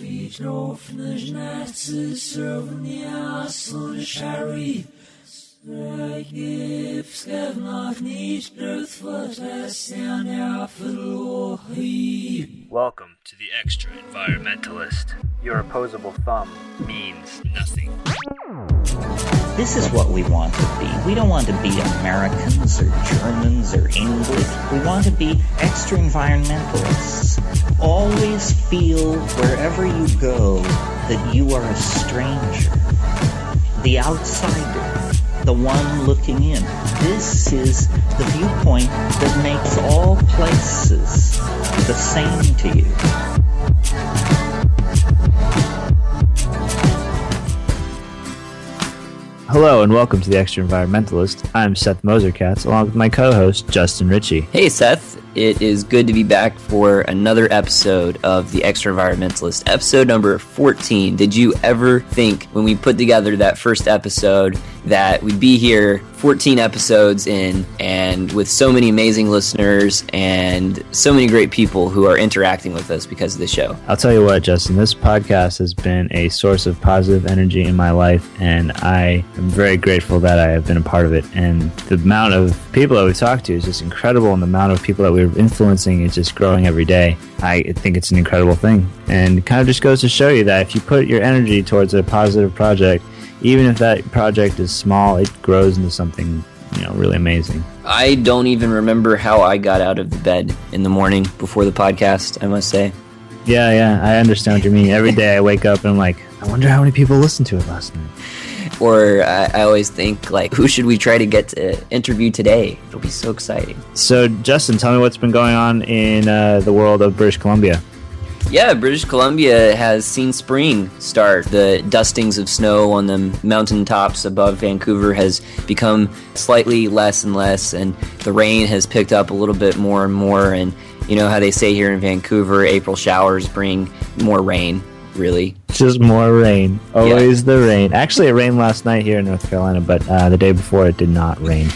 Friedhofen Schnetze Sovnia Sun Sharif Gives Gevnach nicht Truthful Welcome to the Extra Environmentalist. Your opposable thumb means nothing. This is what we want to be. We don't want to be Americans or Germans or English. We want to be extra environmentalists. Always feel wherever you go that you are a stranger, the outsider, the one looking in. This is the viewpoint that makes all places the same to you. Hello and welcome to the Extraenvironmentalist. I'm Seth Moserkatz, along with my co-host Justin Ritchie. Hey, Seth. It is good to be back for another episode of The Extraenvironmentalist, episode number 14. Did you ever think when we put together that first episode that we'd be here 14 episodes in and with so many amazing listeners and so many great people who are interacting with us because of the show? I'll tell you what, Justin, this podcast has been a source of positive energy in my life, and I am very grateful that I have been a part of it. And the amount of people that we talk to is just incredible, and the amount of people that we're influencing is just growing every day. I think it's an incredible thing, and kind of just goes to show you that if you put your energy towards a positive project, even if that project is small, it grows into something you know really amazing. I don't even remember how I got out of the bed in the morning before the podcast, I must say. Yeah, yeah, I understand what you mean. Every day I wake up and I'm like, I wonder how many people listened to it last night. Or I, I always think, like, who should we try to get to interview today? It'll be so exciting. So, Justin, tell me what's been going on in uh, the world of British Columbia. Yeah, British Columbia has seen spring start. The dustings of snow on the mountaintops above Vancouver has become slightly less and less, and the rain has picked up a little bit more and more. And you know how they say here in Vancouver, April showers bring more rain, really. Just more rain. Always the rain. Actually, it rained last night here in North Carolina, but uh, the day before it did not rain.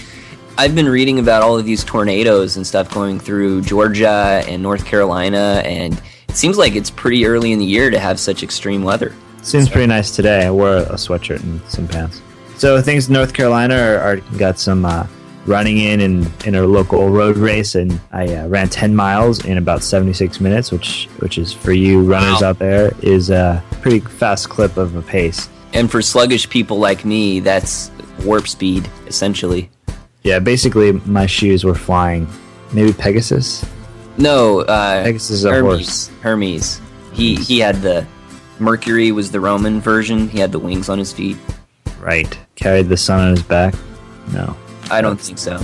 I've been reading about all of these tornadoes and stuff going through Georgia and North Carolina, and it seems like it's pretty early in the year to have such extreme weather. Seems pretty nice today. I wore a sweatshirt and some pants. So things in North Carolina are, are got some uh, running in, in in a local road race, and I uh, ran 10 miles in about 76 minutes, which which is for you runners Wow. out there is a pretty fast clip of a pace. And for sluggish people like me, that's warp speed, essentially. Yeah, basically my shoes were flying. Maybe Pegasus. No, uh, Pegasus is a Hermes. Hermes. He he had the Mercury was the Roman version. He had the wings on his feet. Right. Carried the sun on his back. No. I don't think so.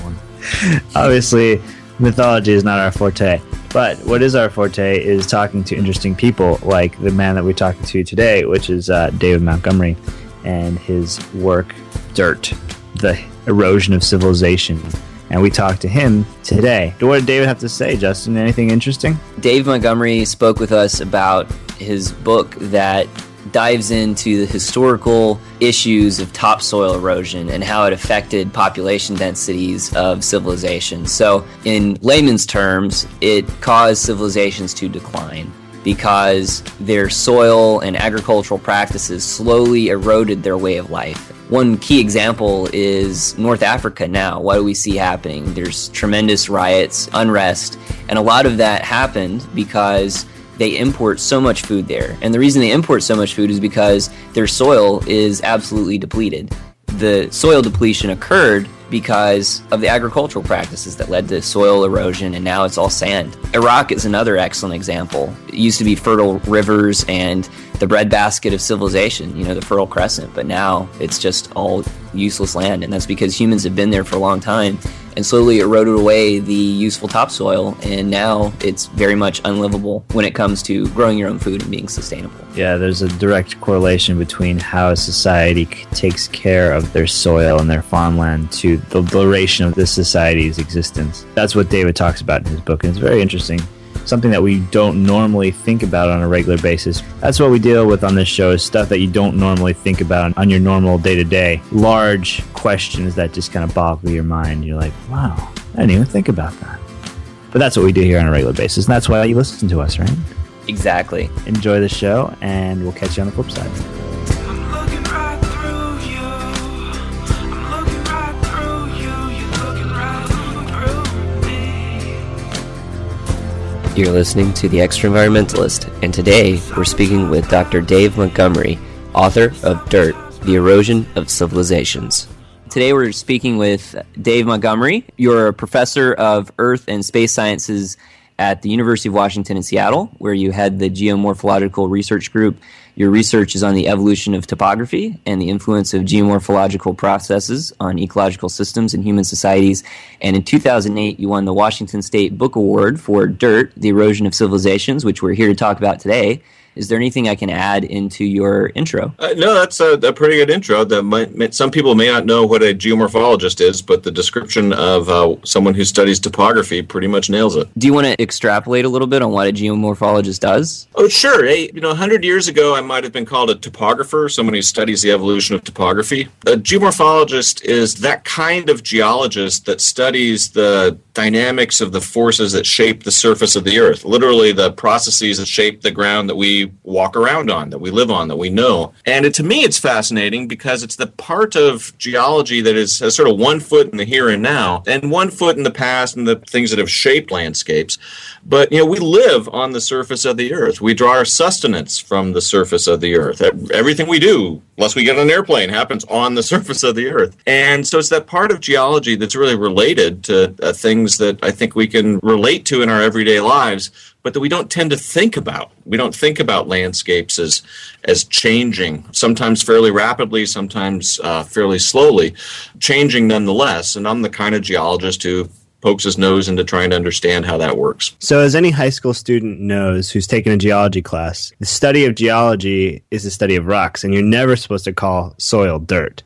Obviously, mythology is not our forte. But what is our forte is talking to interesting people like the man that we're talking to today, which is uh, David Montgomery and his work, Dirt, the erosion of civilization. And we talked to him today. What did David have to say, Justin? Anything interesting? Dave Montgomery spoke with us about his book that dives into the historical issues of topsoil erosion and how it affected population densities of civilizations. So, in layman's terms, it caused civilizations to decline because their soil and agricultural practices slowly eroded their way of life. One key example is North Africa now. What do we see happening? There's tremendous riots, unrest, and a lot of that happened because they import so much food there. And the reason they import so much food is because their soil is absolutely depleted. The soil depletion occurred because of the agricultural practices that led to soil erosion, and now it's all sand. Iraq is another excellent example. It used to be fertile rivers and the breadbasket of civilization, you know, the Fertile Crescent, but now it's just all useless land, and that's because humans have been there for a long time and slowly eroded away the useful topsoil, and now it's very much unlivable when it comes to growing your own food and being sustainable. Yeah, there's a direct correlation between how a society takes care of their soil and their farmland to the duration of this society's existence. That's what David talks about in his book, and it's very interesting. Something that we don't normally think about on a regular basis. That's what we deal with on this show is stuff that you don't normally think about on your normal day to day. Large questions that just kind of boggle your mind. You're like, wow, I didn't even think about that. But that's what we do here on a regular basis, and that's why you listen to us, right? Exactly. Enjoy the show, and we'll catch you on the flip side. You're listening to The Extraenvironmentalist, and today we're speaking with Dr. Dave Montgomery, author of Dirt The Erosion of Civilizations. Today we're speaking with Dave Montgomery. You're a professor of Earth and Space Sciences at the University of Washington in Seattle, where you head the Geomorphological Research Group. Your research is on the evolution of topography and the influence of geomorphological processes on ecological systems and human societies. And in 2008, you won the Washington State Book Award for Dirt, The Erosion of Civilizations, which we're here to talk about today. Is there anything I can add into your intro? Uh, no, that's a, a, pretty good intro. That might, some people may not know what a geomorphologist is, but the description of uh, someone who studies topography pretty much nails it. Do you want to extrapolate a little bit on what a geomorphologist does? Oh, sure. Hey, you know, 100 years ago, I might have been called a topographer, someone who studies the evolution of topography. A geomorphologist is that kind of geologist that studies the dynamics of the forces that shape the surface of the earth, literally the processes that shape the ground that we walk around on, that we live on, that we know. And it, to me, it's fascinating because it's the part of geology that is sort of one foot in the here and now and one foot in the past and the things that have shaped landscapes. But, you know, we live on the surface of the earth. We draw our sustenance from the surface of the earth. Everything we do, unless we get on an airplane, happens on the surface of the earth. And so it's that part of geology that's really related to uh, things that I think we can relate to in our everyday lives, but that we don't tend to think about. We don't think about landscapes as as changing, sometimes fairly rapidly, sometimes uh, fairly slowly, changing nonetheless. And I'm the kind of geologist who pokes his nose into trying to understand how that works. So, as any high school student knows who's taken a geology class, the study of geology is the study of rocks, and you're never supposed to call soil dirt.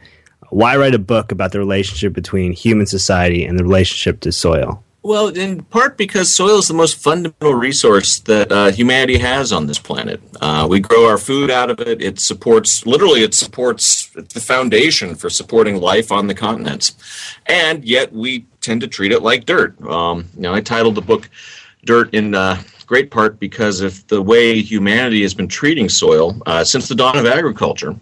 Why write a book about the relationship between human society and the relationship to soil? Well, in part because soil is the most fundamental resource that uh, humanity has on this planet. Uh, we grow our food out of it. It supports, literally, it supports the foundation for supporting life on the continents. And yet we tend to treat it like dirt. Um, you know, I titled the book Dirt in uh, great part because of the way humanity has been treating soil uh, since the dawn of agriculture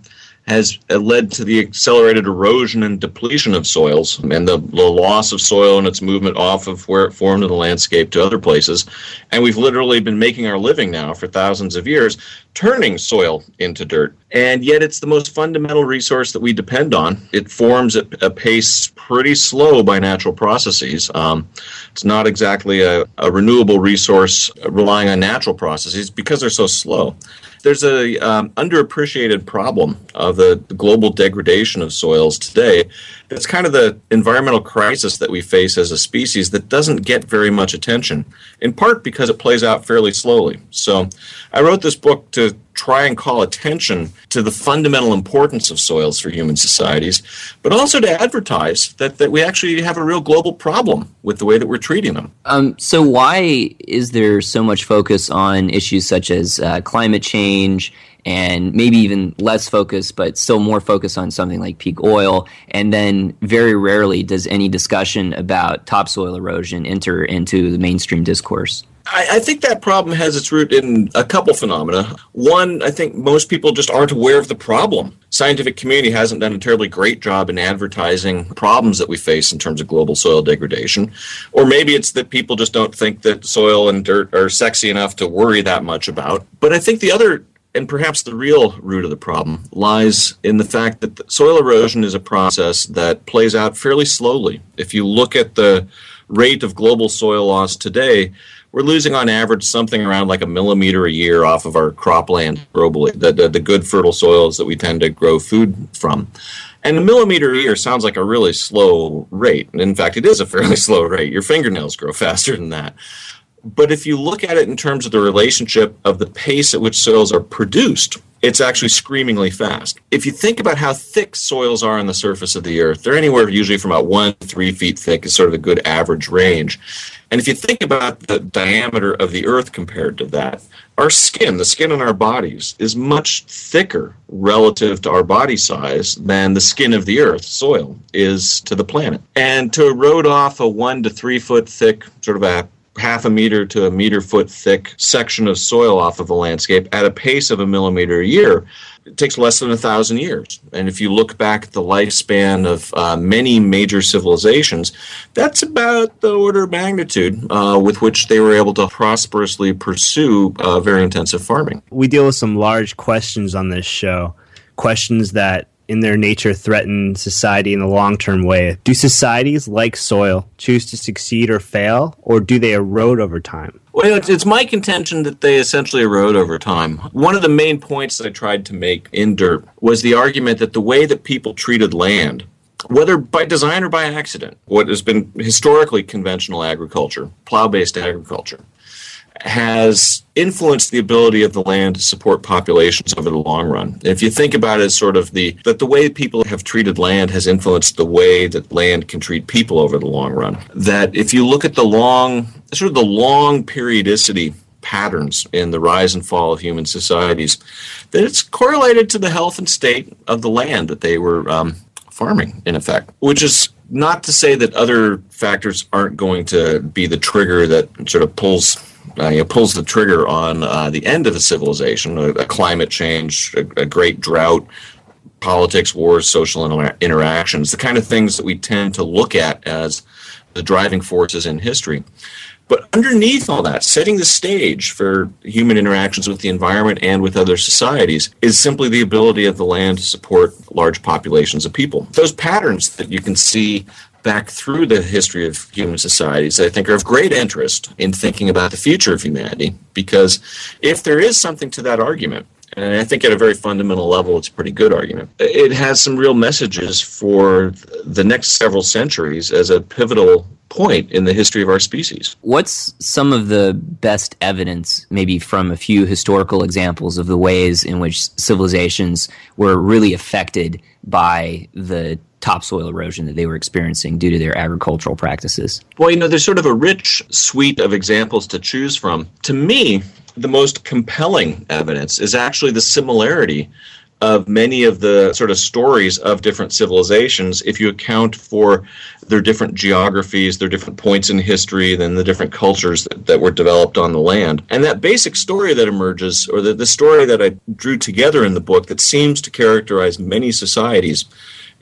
has led to the accelerated erosion and depletion of soils and the, the, loss of soil and its movement off of where it formed in the landscape to other places. And we've literally been making our living now for thousands of years, turning soil into dirt. And yet it's the most fundamental resource that we depend on. It forms at a pace pretty slow by natural processes. Um, it's not exactly a, a renewable resource relying on natural processes because they're so slow there's a um, underappreciated problem of the global degradation of soils today. It's kind of the environmental crisis that we face as a species that doesn't get very much attention, in part because it plays out fairly slowly. So, I wrote this book to try and call attention to the fundamental importance of soils for human societies, but also to advertise that, that we actually have a real global problem with the way that we're treating them. Um, so, why is there so much focus on issues such as uh, climate change? And maybe even less focus, but still more focus on something like peak oil. And then very rarely does any discussion about topsoil erosion enter into the mainstream discourse. I, I, think that problem has its root in a couple phenomena. One, I think most people just aren't aware of the problem. Scientific community hasn't done a terribly great job in advertising problems that we face in terms of global soil degradation. Or maybe it's that people just don't think that soil and dirt are sexy enough to worry that much about. But I think the other and perhaps the real root of the problem lies in the fact that soil erosion is a process that plays out fairly slowly. If you look at the rate of global soil loss today, we're losing on average something around like a millimeter a year off of our cropland globally, the, the, the good fertile soils that we tend to grow food from. And a millimeter a year sounds like a really slow rate. And in fact, it is a fairly slow rate. Your fingernails grow faster than that. But if you look at it in terms of the relationship of the pace at which soils are produced, it's actually screamingly fast. If you think about how thick soils are on the surface of the earth, they're anywhere usually from about one to three feet thick is sort of a good average range. And if you think about the diameter of the earth compared to that, our skin, the skin on our bodies, is much thicker relative to our body size than the skin of the earth, soil, is to the planet. And to erode off a one to three foot thick, sort of a half a meter to a meter foot thick section of soil off of a landscape at a pace of a millimeter a year, it takes less than a thousand years. And if you look back at the lifespan of uh, many major civilizations, that's about the order of magnitude uh, with which they were able to prosperously pursue uh, very intensive farming. We deal with some large questions on this show, questions that in their nature threaten society in the long term way. Do societies like soil choose to succeed or fail, or do they erode over time? Well, it's, it's my contention that they essentially erode over time. One of the main points that I tried to make in Dirt was the argument that the way that people treated land, whether by design or by accident, what has been historically conventional agriculture, plow based agriculture, has influenced the ability of the land to support populations over the long run. If you think about it as sort of the that the way people have treated land has influenced the way that land can treat people over the long run. That if you look at the long sort of the long periodicity patterns in the rise and fall of human societies, that it's correlated to the health and state of the land that they were um, farming, in effect, which is not to say that other factors aren't going to be the trigger that sort of pulls uh, you know, pulls the trigger on uh, the end of a civilization, a, a climate change, a, a, great drought, politics, wars, social inter- interactions, the kind of things that we tend to look at as the driving forces in history. But underneath all that, setting the stage for human interactions with the environment and with other societies is simply the ability of the land to support large populations of people. Those patterns that you can see back through the history of human societies, that I think are of great interest in thinking about the future of humanity. Because if there is something to that argument, and I think at a very fundamental level, it's a pretty good argument. It has some real messages for the next several centuries as a pivotal point in the history of our species. What's some of the best evidence, maybe from a few historical examples, of the ways in which civilizations were really affected by the topsoil erosion that they were experiencing due to their agricultural practices? Well, you know, there's sort of a rich suite of examples to choose from. To me, the most compelling evidence is actually the similarity of many of the sort of stories of different civilizations if you account for their different geographies, their different points in history, then the different cultures that, that were developed on the land. And that basic story that emerges, or the, the story that I drew together in the book that seems to characterize many societies,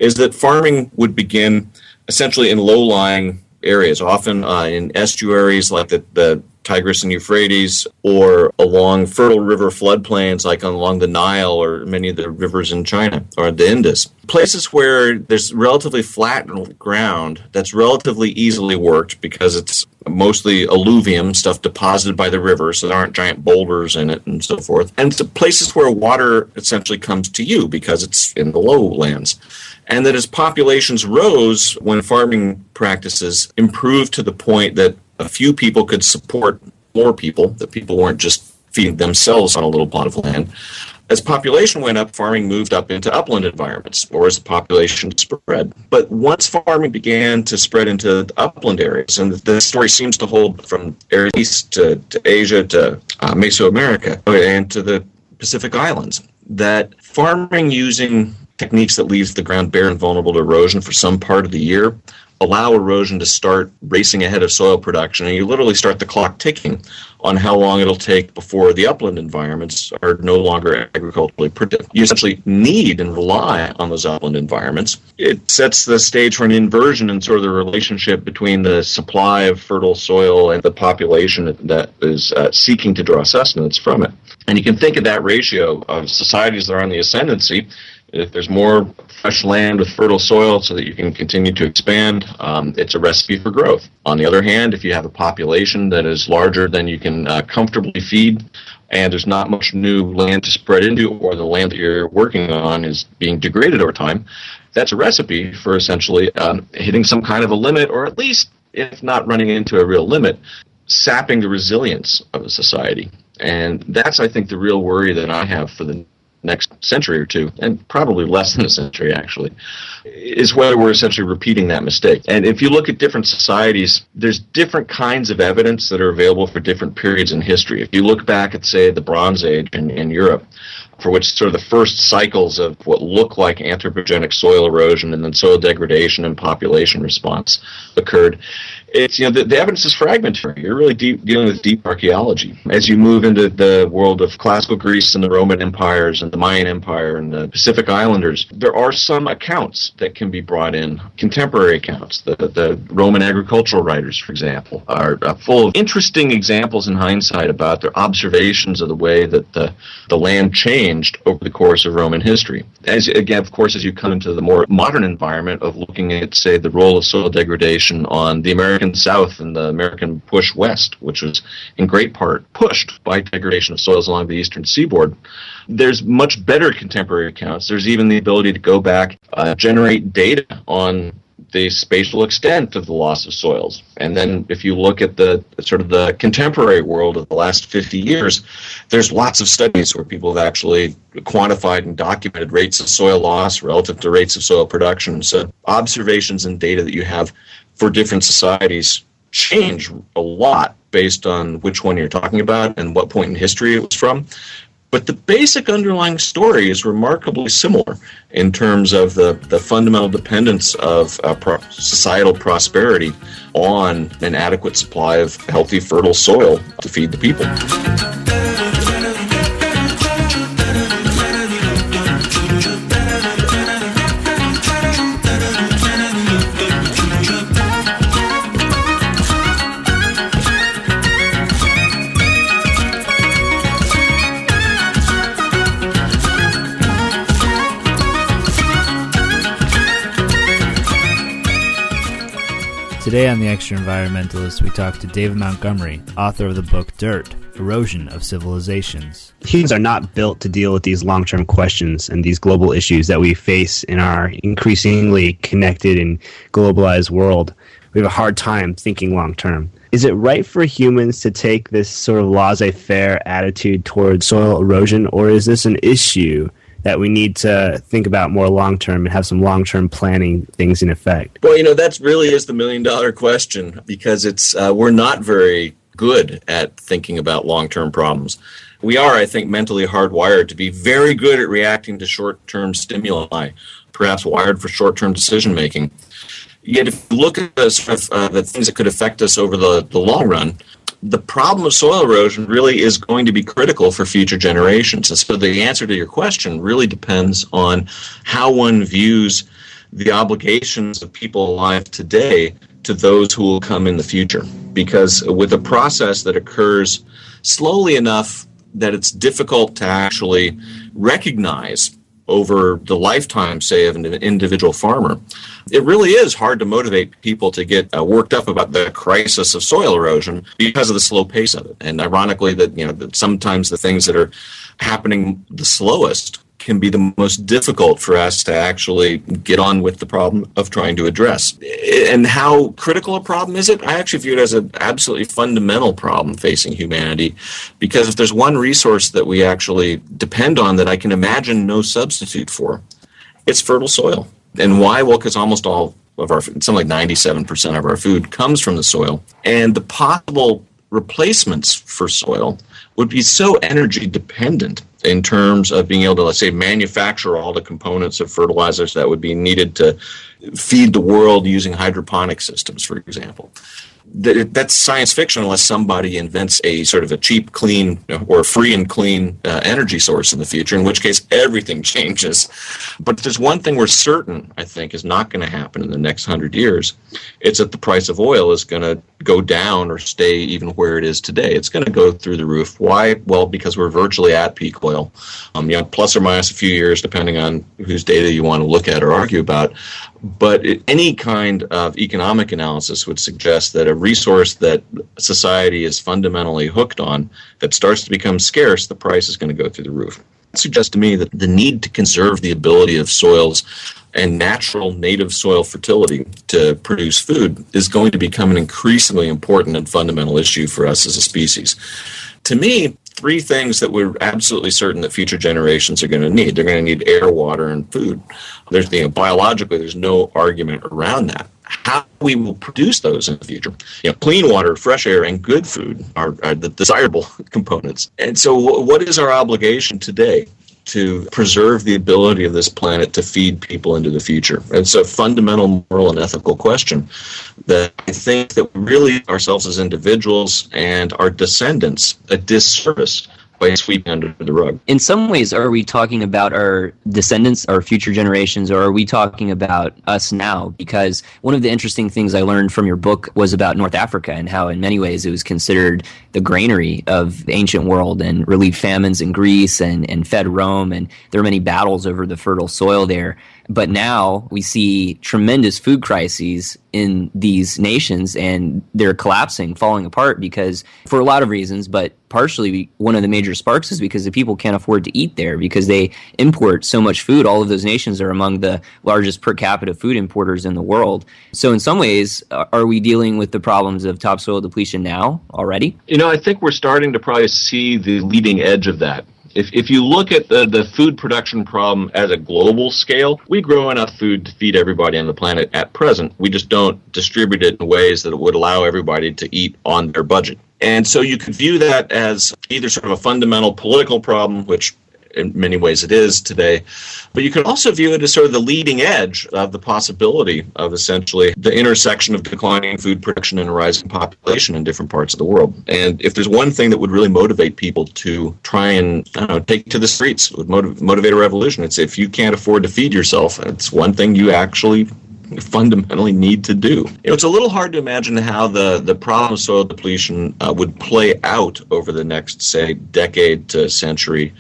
is that farming would begin essentially in low lying areas, often uh, in estuaries like the, the Tigris and Euphrates, or along fertile river floodplains like along the Nile or many of the rivers in China or the Indus. Places where there's relatively flat ground that's relatively easily worked because it's mostly alluvium stuff deposited by the river, so there aren't giant boulders in it and so forth. And to places where water essentially comes to you because it's in the lowlands and that as populations rose when farming practices improved to the point that a few people could support more people, that people weren't just feeding themselves on a little plot of land. As population went up, farming moved up into upland environments, or as the population spread. But once farming began to spread into upland areas, and the story seems to hold from east to, to Asia to uh, Mesoamerica and to the Pacific Islands, that farming using techniques that leaves the ground bare and vulnerable to erosion for some part of the year allow erosion to start racing ahead of soil production and you literally start the clock ticking on how long it'll take before the upland environments are no longer agriculturally productive. You essentially need and rely on those upland environments. It sets the stage for an inversion in sort of the relationship between the supply of fertile soil and the population that is uh, seeking to draw sustenance from it. And you can think of that ratio of societies that are on the ascendancy if there's more fresh land with fertile soil so that you can continue to expand, um, it's a recipe for growth. On the other hand, if you have a population that is larger than you can uh, comfortably feed, and there's not much new land to spread into, or the land that you're working on is being degraded over time, that's a recipe for essentially um, hitting some kind of a limit, or at least, if not running into a real limit, sapping the resilience of a society. And that's, I think, the real worry that I have for the next century or two, and probably less than a century actually, is whether we're essentially repeating that mistake. And if you look at different societies, there's different kinds of evidence that are available for different periods in history. If you look back at, say, the Bronze Age in, in Europe, for which sort of the first cycles of what look like anthropogenic soil erosion and then soil degradation and population response occurred it's you know the, the, evidence is fragmentary. You're really deep, dealing with deep archaeology. As you move into the world of classical Greece and the Roman empires and the Mayan Empire and the Pacific Islanders, there are some accounts that can be brought in, contemporary accounts. The the Roman agricultural writers, for example, are full of interesting examples in hindsight about their observations of the way that the the land changed over the course of Roman history. As again, of course, as you come into the more modern environment of looking at, say, the role of soil degradation on the American American South and the American push west, which was in great part pushed by degradation of soils along the eastern seaboard. There's much better contemporary accounts. There's even the ability to go back, uh, generate data on the spatial extent of the loss of soils. And then if you look at the sort of the contemporary world of the last 50 years, there's lots of studies where people have actually quantified and documented rates of soil loss relative to rates of soil production. So observations and data that you have for different societies change a lot based on which one you're talking about and what point in history it was from. But the basic underlying story is remarkably similar in terms of the, the fundamental dependence of uh, pro- societal prosperity on an adequate supply of healthy, fertile soil to feed the people. Today on The Extraenvironmentalist, we talk to David Montgomery, author of the book Dirt Erosion of Civilizations. Humans are not built to deal with these long term questions and these global issues that we face in our increasingly connected and globalized world. We have a hard time thinking long term. Is it right for humans to take this sort of laissez faire attitude towards soil erosion, or is this an issue that we need to think about more long term and have some long term planning things in effect? Well, you know, that really is the million dollar question because it's uh, we're not very good at thinking about long term problems. We are, I think, mentally hardwired to be very good at reacting to short term stimuli, perhaps wired for short term decision making. Yet, if you look at the, sort of, uh, the things that could affect us over the, the long run, the problem of soil erosion really is going to be critical for future generations. And so the answer to your question really depends on how one views the obligations of people alive today to those who will come in the future. Because with a process that occurs slowly enough that it's difficult to actually recognize over the lifetime, say, of an individual farmer, it really is hard to motivate people to get uh, worked up about the crisis of soil erosion because of the slow pace of it. And ironically, that you know, that sometimes the things that are happening the slowest can be the most difficult for us to actually get on with the problem of trying to address. And how critical a problem is it? I actually view it as an absolutely fundamental problem facing humanity because if there's one resource that we actually depend on that I can imagine no substitute for, it's fertile soil. And why? Well, because almost all of our, something like 97% of our food comes from the soil. And the possible replacements for soil would be so energy dependent in terms of being able to, let's say, manufacture all the components of fertilizers that would be needed to feed the world using hydroponic systems, for example that, that's science fiction unless somebody invents a sort of a cheap, clean, or free and clean uh, energy source in the future, in which case everything changes. But there's one thing we're certain, I think, is not going to happen in the next hundred years. It's that the price of oil is going to go down or stay even where it is today. It's going to go through the roof. Why? Well, because we're virtually at peak oil, um, you know, plus or minus a few years, depending on whose data you want to look at or argue about. But it, any kind of economic analysis would suggest that a resource that society is fundamentally hooked on that starts to become scarce, the price is going to go through the roof. It suggests to me that the need to conserve the ability of soils and natural native soil fertility to produce food is going to become an increasingly important and fundamental issue for us as a species. To me, three things that we're absolutely certain that future generations are going to need. They're going to need air, water, and food. There's you know, biologically, there's no argument around that. How we will produce those in the future. You know, clean water, fresh air, and good food are, are the desirable components. And so, what is our obligation today? To preserve the ability of this planet to feed people into the future. It's a fundamental moral and ethical question that I think that we really ourselves as individuals and our descendants a disservice sweeping under the rug. In some ways, are we talking about our descendants, our future generations, or are we talking about us now? Because one of the interesting things I learned from your book was about North Africa and how, in many ways, it was considered the granary of the ancient world and relieved famines in Greece and, and fed Rome. And there were many battles over the fertile soil there. But now we see tremendous food crises in these nations and they're collapsing, falling apart because for a lot of reasons, but partially one of the major sparks is because the people can't afford to eat there because they import so much food. All of those nations are among the largest per capita food importers in the world. So in some ways, are we dealing with the problems of topsoil depletion now already? You know, I think we're starting to probably see the leading edge of that. If, if you look at the, the food production problem at a global scale, we grow enough food to feed everybody on the planet at present. We just don't distribute it in ways that would allow everybody to eat on their budget. And so you could view that as either sort of a fundamental political problem, which in many ways it is today. But you can also view it as sort of the leading edge of the possibility of essentially the intersection of declining food production and a rising population in different parts of the world. And if there's one thing that would really motivate people to try and know, take to the streets, would motiv- motivate a revolution, it's if you can't afford to feed yourself, it's one thing you actually fundamentally need to do. You know, it's a little hard to imagine how the, the problem of soil depletion uh, would play out over the next, say, decade to century.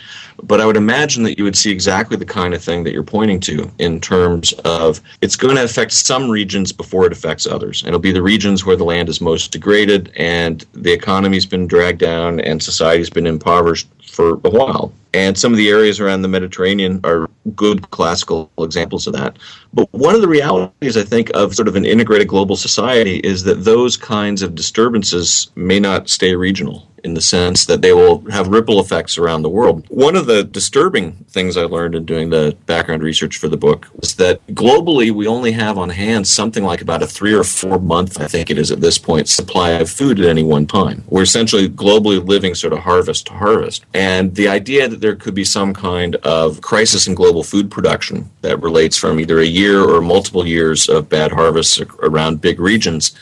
But I would imagine that you would see exactly the kind of thing that you're pointing to in terms of it's going to affect some regions before it affects others. And it'll be the regions where the land is most degraded and the economy's been dragged down and society's been impoverished for a while. And some of the areas around the Mediterranean are good classical examples of that. But one of the realities, I think, of sort of an integrated global society is that those kinds of disturbances may not stay regional in the sense that they will have ripple effects around the world. One of the disturbing things I learned in doing the background research for the book was that globally we only have on hand something like about a three or four month, I think it is at this point, supply of food at any one time. We're essentially globally living sort of harvest to harvest. And the idea that there could be some kind of crisis in global food production that relates from either a year or multiple years of bad harvests around big regions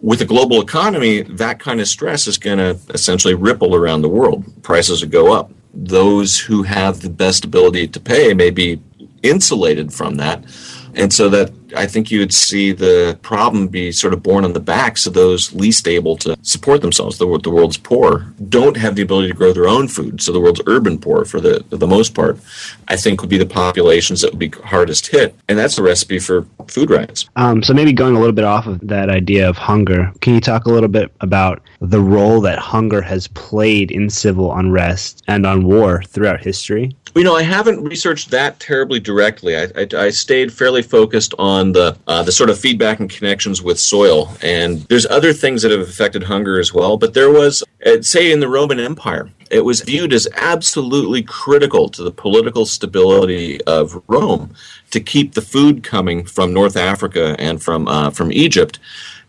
with a global economy, that kind of stress is going to essentially ripple around the world. Prices will go up. Those who have the best ability to pay may be insulated from that. And so that I think you would see the problem be sort of born on the backs of those least able to support themselves. The, the world's poor don't have the ability to grow their own food, so the world's urban poor, for the for the most part, I think would be the populations that would be hardest hit, and that's a recipe for food riots. Um, so maybe going a little bit off of that idea of hunger, can you talk a little bit about the role that hunger has played in civil unrest and on war throughout history? You know, I haven't researched that terribly directly. I, I, I stayed fairly focused on the uh, the sort of feedback and connections with soil, and there's other things that have affected hunger as well. But there was, uh, say, in the Roman Empire, it was viewed as absolutely critical to the political stability of Rome to keep the food coming from North Africa and from uh, from Egypt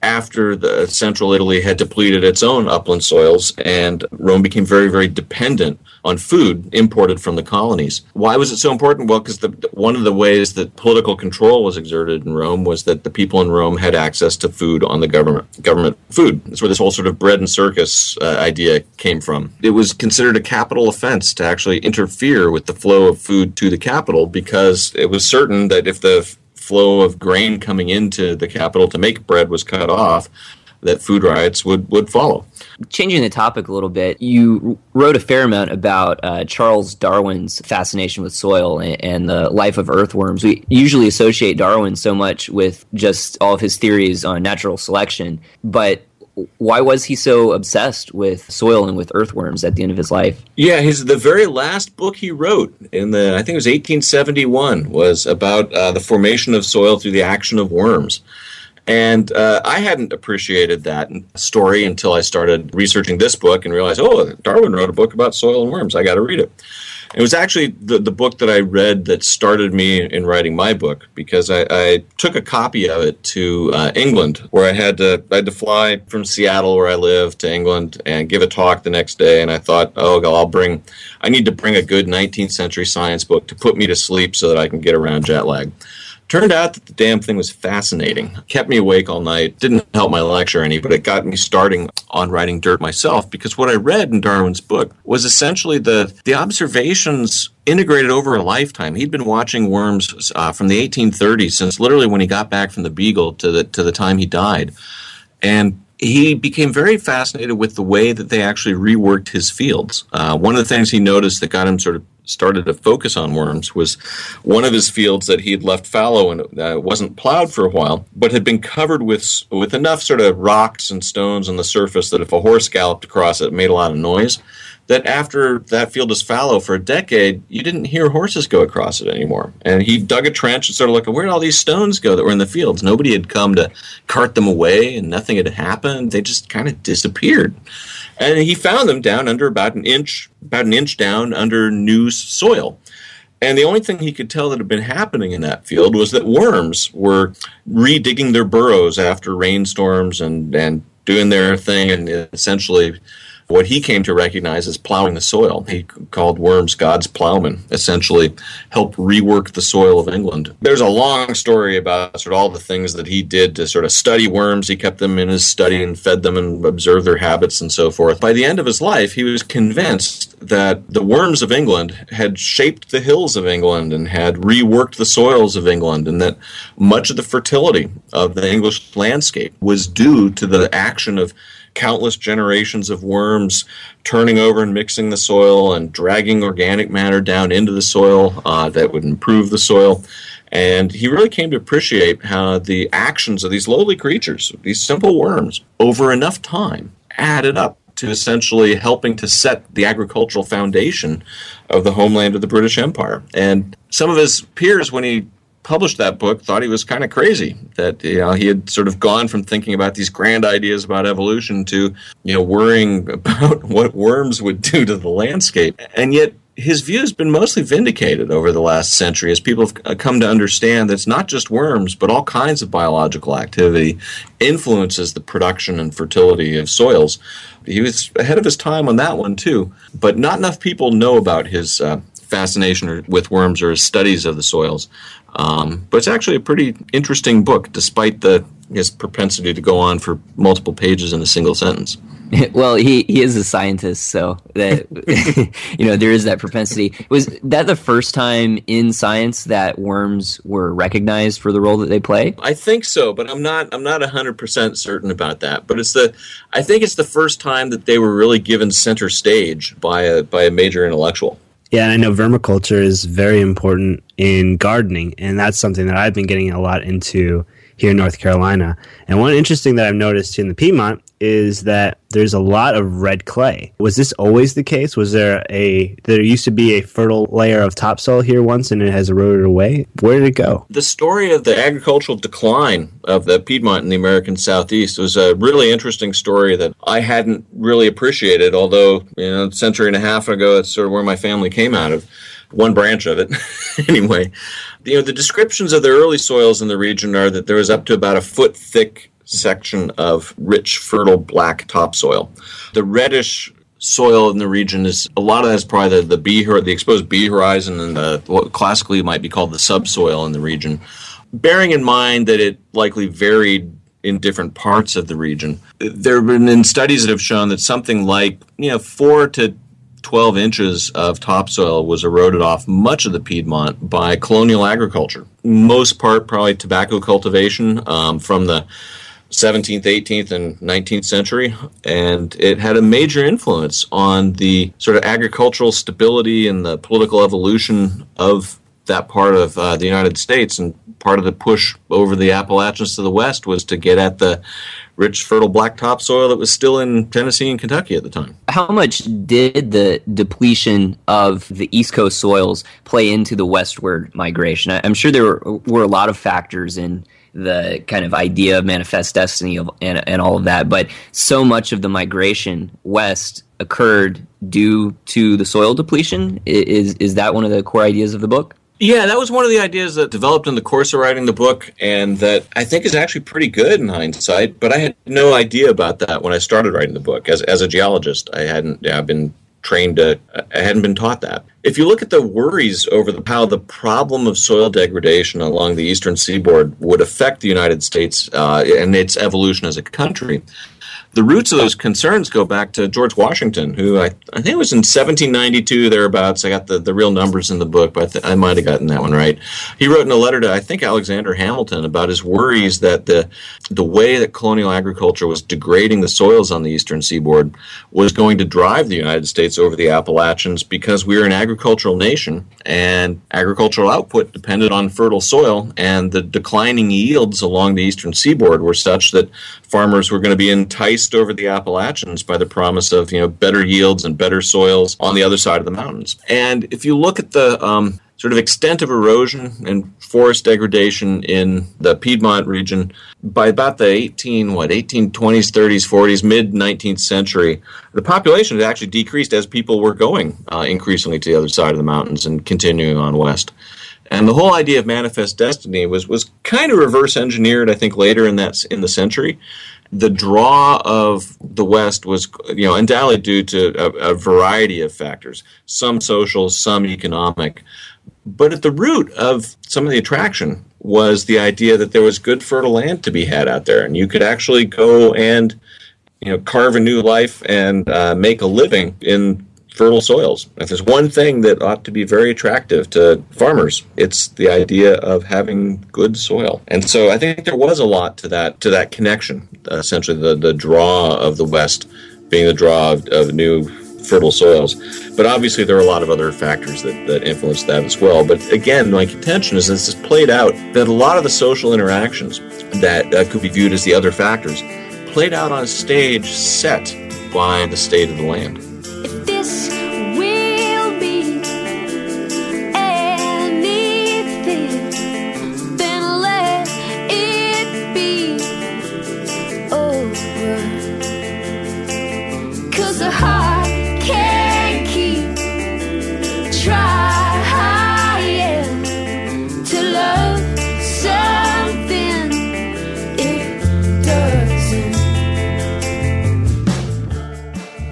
after the central Italy had depleted its own upland soils and Rome became very, very dependent on food imported from the colonies. Why was it so important? Well, because one of the ways that political control was exerted in Rome was that the people in Rome had access to food on the government government food. That's where this whole sort of bread and circus uh, idea came from. It was considered a capital offense to actually interfere with the flow of food to the capital because it was certain that if the flow of grain coming into the capital to make bread was cut off, that food riots would, would follow. Changing the topic a little bit, you wrote a fair amount about uh, Charles Darwin's fascination with soil and, and, the life of earthworms. We usually associate Darwin so much with just all of his theories on natural selection, but why was he so obsessed with soil and with earthworms at the end of his life? Yeah, his the very last book he wrote in the I think it was 1871 was about uh, the formation of soil through the action of worms. And uh, I hadn't appreciated that story until I started researching this book and realized, oh, Darwin wrote a book about soil and worms. I got to read it. It was actually the, the book that I read that started me in writing my book because I, I took a copy of it to uh, England where I had to I had to fly from Seattle where I live to England and give a talk the next day and I thought oh I'll bring I need to bring a good 19th century science book to put me to sleep so that I can get around jet lag. Turned out that the damn thing was fascinating. Kept me awake all night. Didn't help my lecture any, but it got me starting on writing dirt myself because what I read in Darwin's book was essentially the the observations integrated over a lifetime. He'd been watching worms uh, from the 1830s since literally when he got back from the Beagle to the to the time he died, and he became very fascinated with the way that they actually reworked his fields. Uh, one of the things he noticed that got him sort of started to focus on worms was one of his fields that he had left fallow and uh, wasn't plowed for a while, but had been covered with with enough sort of rocks and stones on the surface that if a horse galloped across it, it made a lot of noise. That after that field was fallow for a decade, you didn't hear horses go across it anymore. And he dug a trench and started looking, where did all these stones go that were in the fields? Nobody had come to cart them away, and nothing had happened. They just kind of disappeared and he found them down under about an inch, about an inch down under new soil. And the only thing he could tell that had been happening in that field was that worms were redigging their burrows after rainstorms and, and doing their thing and essentially what he came to recognize as plowing the soil. He called worms God's plowmen, essentially helped rework the soil of England. There's a long story about sort of all the things that he did to sort of study worms. He kept them in his study and fed them and observed their habits and so forth. By the end of his life, he was convinced that the worms of England had shaped the hills of England and had reworked the soils of England, and that much of the fertility of the English landscape was due to the action of countless generations of worms turning over and mixing the soil and dragging organic matter down into the soil uh, that would improve the soil. And he really came to appreciate how the actions of these lowly creatures, these simple worms, over enough time added up to essentially helping to set the agricultural foundation of the homeland of the British Empire. And some of his peers, when he published that book thought he was kind of crazy that you know he had sort of gone from thinking about these grand ideas about evolution to you know worrying about what worms would do to the landscape. And yet his view has been mostly vindicated over the last century as people have come to understand that it's not just worms but all kinds of biological activity influences the production and fertility of soils. He was ahead of his time on that one too. But not enough people know about his uh, fascination with worms or his studies of the soils um, but it's actually a pretty interesting book, despite the his propensity to go on for multiple pages in a single sentence. well, he, he is a scientist, so that you know there is that propensity. Was that the first time in science that worms were recognized for the role that they play? I think so, but I'm not I'm not hundred percent certain about that. But it's the I think it's the first time that they were really given center stage by a by a major intellectual. Yeah, and I know vermiculture is very important in gardening, and that's something that I've been getting a lot into here in North Carolina. And one interesting that I've noticed in the Piedmont is that there's a lot of red clay. Was this always the case? Was there a there used to be a fertile layer of topsoil here once and it has eroded away? Where did it go? The story of the agricultural decline of the Piedmont and the American Southeast was a really interesting story that I hadn't really appreciated, although, you know, a century and a half ago it's sort of where my family came out of. One branch of it. anyway, you know, the descriptions of the early soils in the region are that there was up to about a foot thick section of rich, fertile black topsoil. The reddish soil in the region is a lot of that's probably the, the B the exposed B horizon and the what classically might be called the subsoil in the region. Bearing in mind that it likely varied in different parts of the region. There have been studies that have shown that something like you know four to 12 inches of topsoil was eroded off much of the Piedmont by colonial agriculture. Most part, probably tobacco cultivation um, from the 17th, 18th, and 19th century, and it had a major influence on the sort of agricultural stability and the political evolution of that part of uh, the United States. And part of the push over the Appalachians to the west was to get at the rich, fertile black topsoil that was still in Tennessee and Kentucky at the time. How much did the depletion of the East Coast soils play into the westward migration? I'm sure there were, were a lot of factors in the kind of idea of manifest destiny of, and, and all of that, but so much of the migration west occurred due to the soil depletion. Is is that one of the core ideas of the book? Yeah, that was one of the ideas that developed in the course of writing the book, and that I think is actually pretty good in hindsight. But I had no idea about that when I started writing the book. As as a geologist, I hadn't. I've been trained to. I hadn't been taught that. If you look at the worries over the, how the problem of soil degradation along the eastern seaboard would affect the United States uh, and its evolution as a country, the roots of those concerns go back to George Washington, who I, I think it was in 1792 thereabouts. I got the, the real numbers in the book, but I, th- I might have gotten that one right. He wrote in a letter to I think Alexander Hamilton about his worries that the the way that colonial agriculture was degrading the soils on the eastern seaboard was going to drive the United States over the Appalachians because we were an agricultural nation and agricultural output depended on fertile soil and the declining yields along the eastern seaboard were such that farmers were going to be enticed over the Appalachians by the promise of you know better yields and better soils on the other side of the mountains. And if you look at the um, sort of extent of erosion and forest degradation in the Piedmont region by about the 18 what 1820s 30s 40s mid 19th century the population had actually decreased as people were going uh, increasingly to the other side of the mountains and continuing on west and the whole idea of manifest destiny was was kind of reverse engineered, I think, later in that in the century. The draw of the West was, you know, undoubtedly due to a, a variety of factors, some social, some economic. But at the root of some of the attraction was the idea that there was good fertile land to be had out there, and you could actually go and, you know, carve a new life and uh, make a living in fertile soils. If there's one thing that ought to be very attractive to farmers, it's the idea of having good soil. And so I think there was a lot to that to that connection. Uh, essentially, the the draw of the West being the draw of, of new fertile soils. But obviously, there are a lot of other factors that, that influence that as well. But again, my contention is this is played out that a lot of the social interactions that uh, could be viewed as the other factors played out on a stage set by the state of the land. This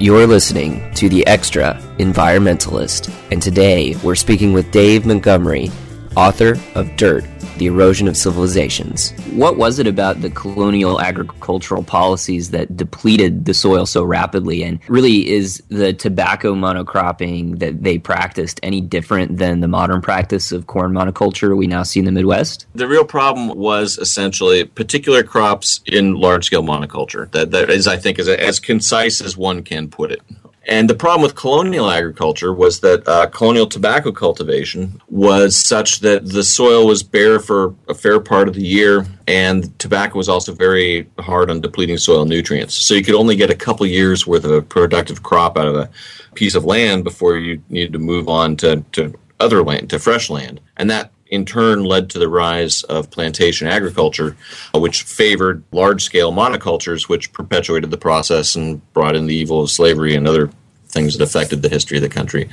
You're listening to The Extra Environmentalist, and today we're speaking with Dave Montgomery, author of Dirt The Erosion of Civilizations. What was it about the colonial agricultural policies that depleted the soil so rapidly? And really, is the tobacco monocropping that they practiced any different than the modern practice of corn monoculture we now see in the Midwest? The real problem was essentially particular crops in large scale monoculture. That, that is, I think, is as concise as one can put it. And the problem with colonial agriculture was that uh, colonial tobacco cultivation was such that the soil was bare for a fair part of the year, and tobacco was also very hard on depleting soil nutrients. So you could only get a couple years worth of a productive crop out of a piece of land before you needed to move on to, to other land, to fresh land. And that in turn led to the rise of plantation agriculture, uh, which favored large scale monocultures, which perpetuated the process and brought in the evil of slavery and other things that affected the history of the country.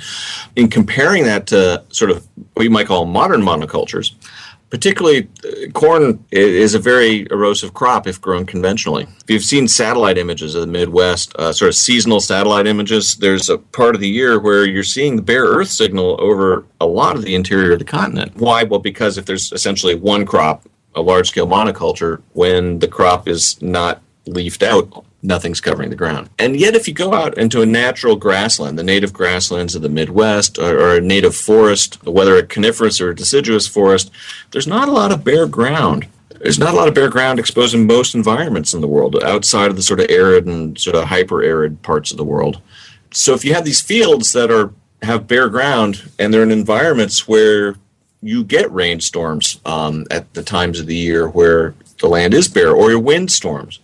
In comparing that to sort of what you might call modern monocultures, particularly uh, corn is a very erosive crop if grown conventionally. If you've seen satellite images of the Midwest, uh, sort of seasonal satellite images, there's a part of the year where you're seeing the bare earth signal over a lot of the interior of the continent. Why? Well, because if there's essentially one crop, a large scale monoculture, when the crop is not leafed out, nothing's covering the ground. And yet, if you go out into a natural grassland, the native grasslands of the Midwest, or, or a native forest, whether a coniferous or a deciduous forest, there's not a lot of bare ground. There's not a lot of bare ground exposed in most environments in the world outside of the sort of arid and sort of hyper arid parts of the world. So if you have these fields that are have bare ground and they're in environments where you get rainstorms um, at the times of the year where the land is bare, or your windstorms,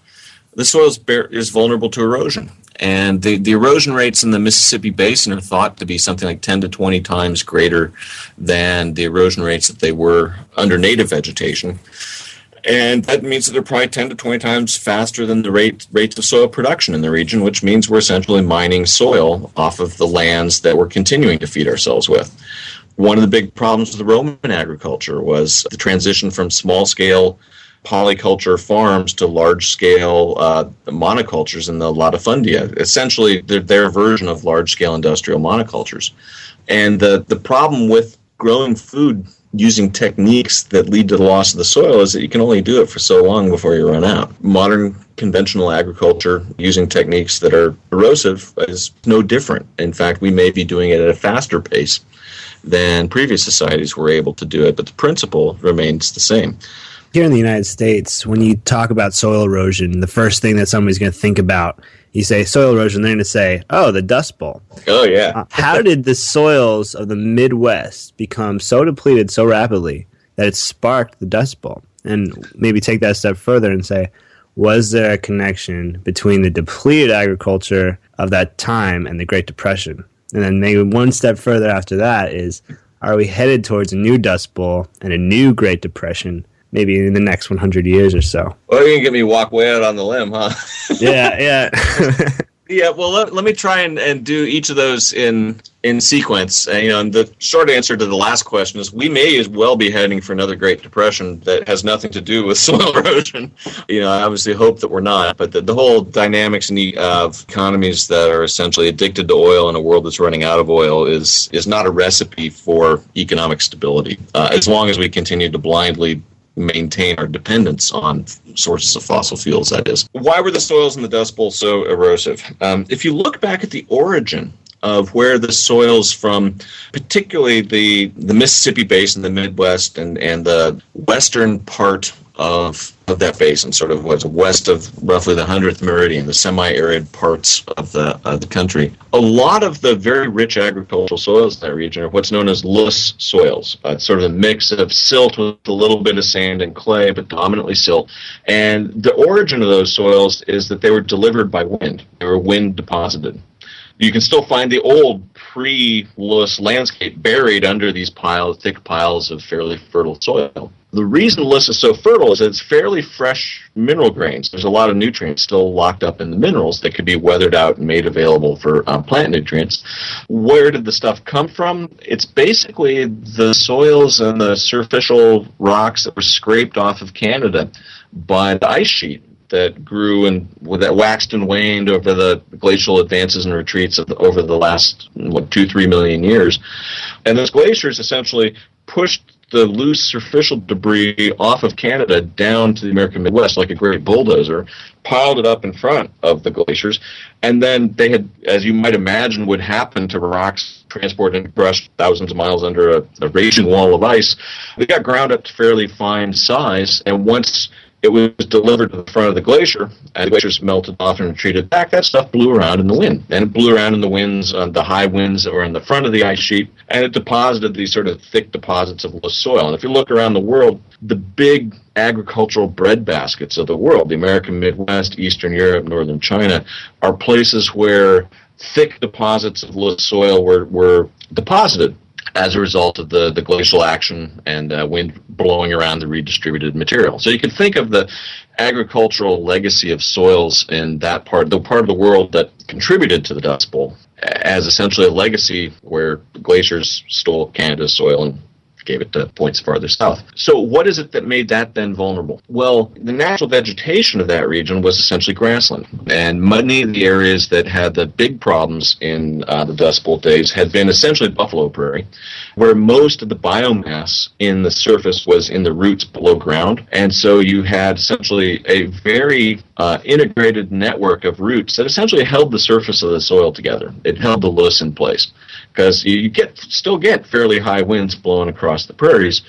the soil is, vulnerable to erosion. And the, the erosion rates in the Mississippi Basin are thought to be something like 10 to 20 times greater than the erosion rates that they were under native vegetation. And that means that they're probably 10 to 20 times faster than the rate rates of soil production in the region, which means we're essentially mining soil off of the lands that we're continuing to feed ourselves with. One of the big problems with Roman agriculture was the transition from small scale polyculture farms to large scale uh, monocultures in the latifundia. Essentially, their version of large scale industrial monocultures. And the, the problem with growing food using techniques that lead to the loss of the soil is that you can only do it for so long before you run out. Modern conventional agriculture using techniques that are erosive is no different. In fact, we may be doing it at a faster pace than previous societies were able to do it, but the principle remains the same. Here in the United States, when you talk about soil erosion, the first thing that somebody's going to think about, you say soil erosion, they're going to say, oh, the Dust Bowl. Oh, yeah. Uh, how did the soils of the Midwest become so depleted so rapidly that it sparked the Dust Bowl? And maybe take that a step further and say, was there a connection between the depleted agriculture of that time and the Great Depression? And then maybe one step further after that is, are we headed towards a new Dust Bowl and a new Great Depression? Maybe in the next 100 years or so. Well, you're gonna get me walk way out on the limb, huh? Yeah, yeah. Yeah, well, let, let me try and, and do each of those in in sequence. And, you know, and the short answer to the last question is we may as well be heading for another Great Depression that has nothing to do with soil erosion. You know, I obviously hope that we're not, but the, the whole dynamics and the- of economies that are essentially addicted to oil in a world that's running out of oil is is not a recipe for economic stability. Uh, as long as we continue to blindly maintain our dependence on sources of fossil fuels, that is. Why were the soils in the Dust Bowl so erosive? Um, if you look back at the origin of where the soils from, particularly the, the Mississippi Basin, the Midwest, and, and the western part of, of that basin, sort of what's west of roughly the 100th meridian, the semi-arid parts of the, of the country. A lot of the very rich agricultural soils in that region are what's known as loess soils. Uh, it's sort of a mix of silt with a little bit of sand and clay, but dominantly silt. And the origin of those soils is that they were delivered by wind. They were wind deposited you can still find the old pre-loess landscape buried under these piles, thick piles of fairly fertile soil. The reason loess is so fertile is that it's fairly fresh mineral grains. There's a lot of nutrients still locked up in the minerals that could be weathered out and made available for um, plant nutrients. Where did the stuff come from? It's basically the soils and the superficial rocks that were scraped off of Canada by the ice sheet that grew and that waxed and waned over the glacial advances and retreats the, over the last what two three million years, and those glaciers essentially pushed the loose superficial debris off of Canada down to the American Midwest like a great bulldozer, piled it up in front of the glaciers, and then they had, as you might imagine, would happen to rocks transported and crushed thousands of miles under a, a raging wall of ice. They got ground up to fairly fine size, and once it was delivered to the front of the glacier, and the glaciers melted off and retreated back. That stuff blew around in the wind, and it blew around in the winds, on the high winds that were in the front of the ice sheet, and it deposited these sort of thick deposits of loess soil. And if you look around the world, the big agricultural breadbaskets of the world, the American Midwest, Eastern Europe, Northern China, are places where thick deposits of loess soil were, were deposited as a result of the, the glacial action and uh, wind blowing around the redistributed material. So you can think of the agricultural legacy of soils in that part, the part of the world that contributed to the Dust Bowl, as essentially a legacy where glaciers stole Canada's soil and gave it to points farther south. So, what is it that made that then vulnerable? Well, the natural vegetation of that region was essentially grassland, and many of the areas that had the big problems in uh, the Dust Bowl days had been essentially buffalo prairie, where most of the biomass in the surface was in the roots below ground, and so you had essentially a very uh, integrated network of roots that essentially held the surface of the soil together. It held the loess in place because you get still get fairly high winds blowing across the prairies.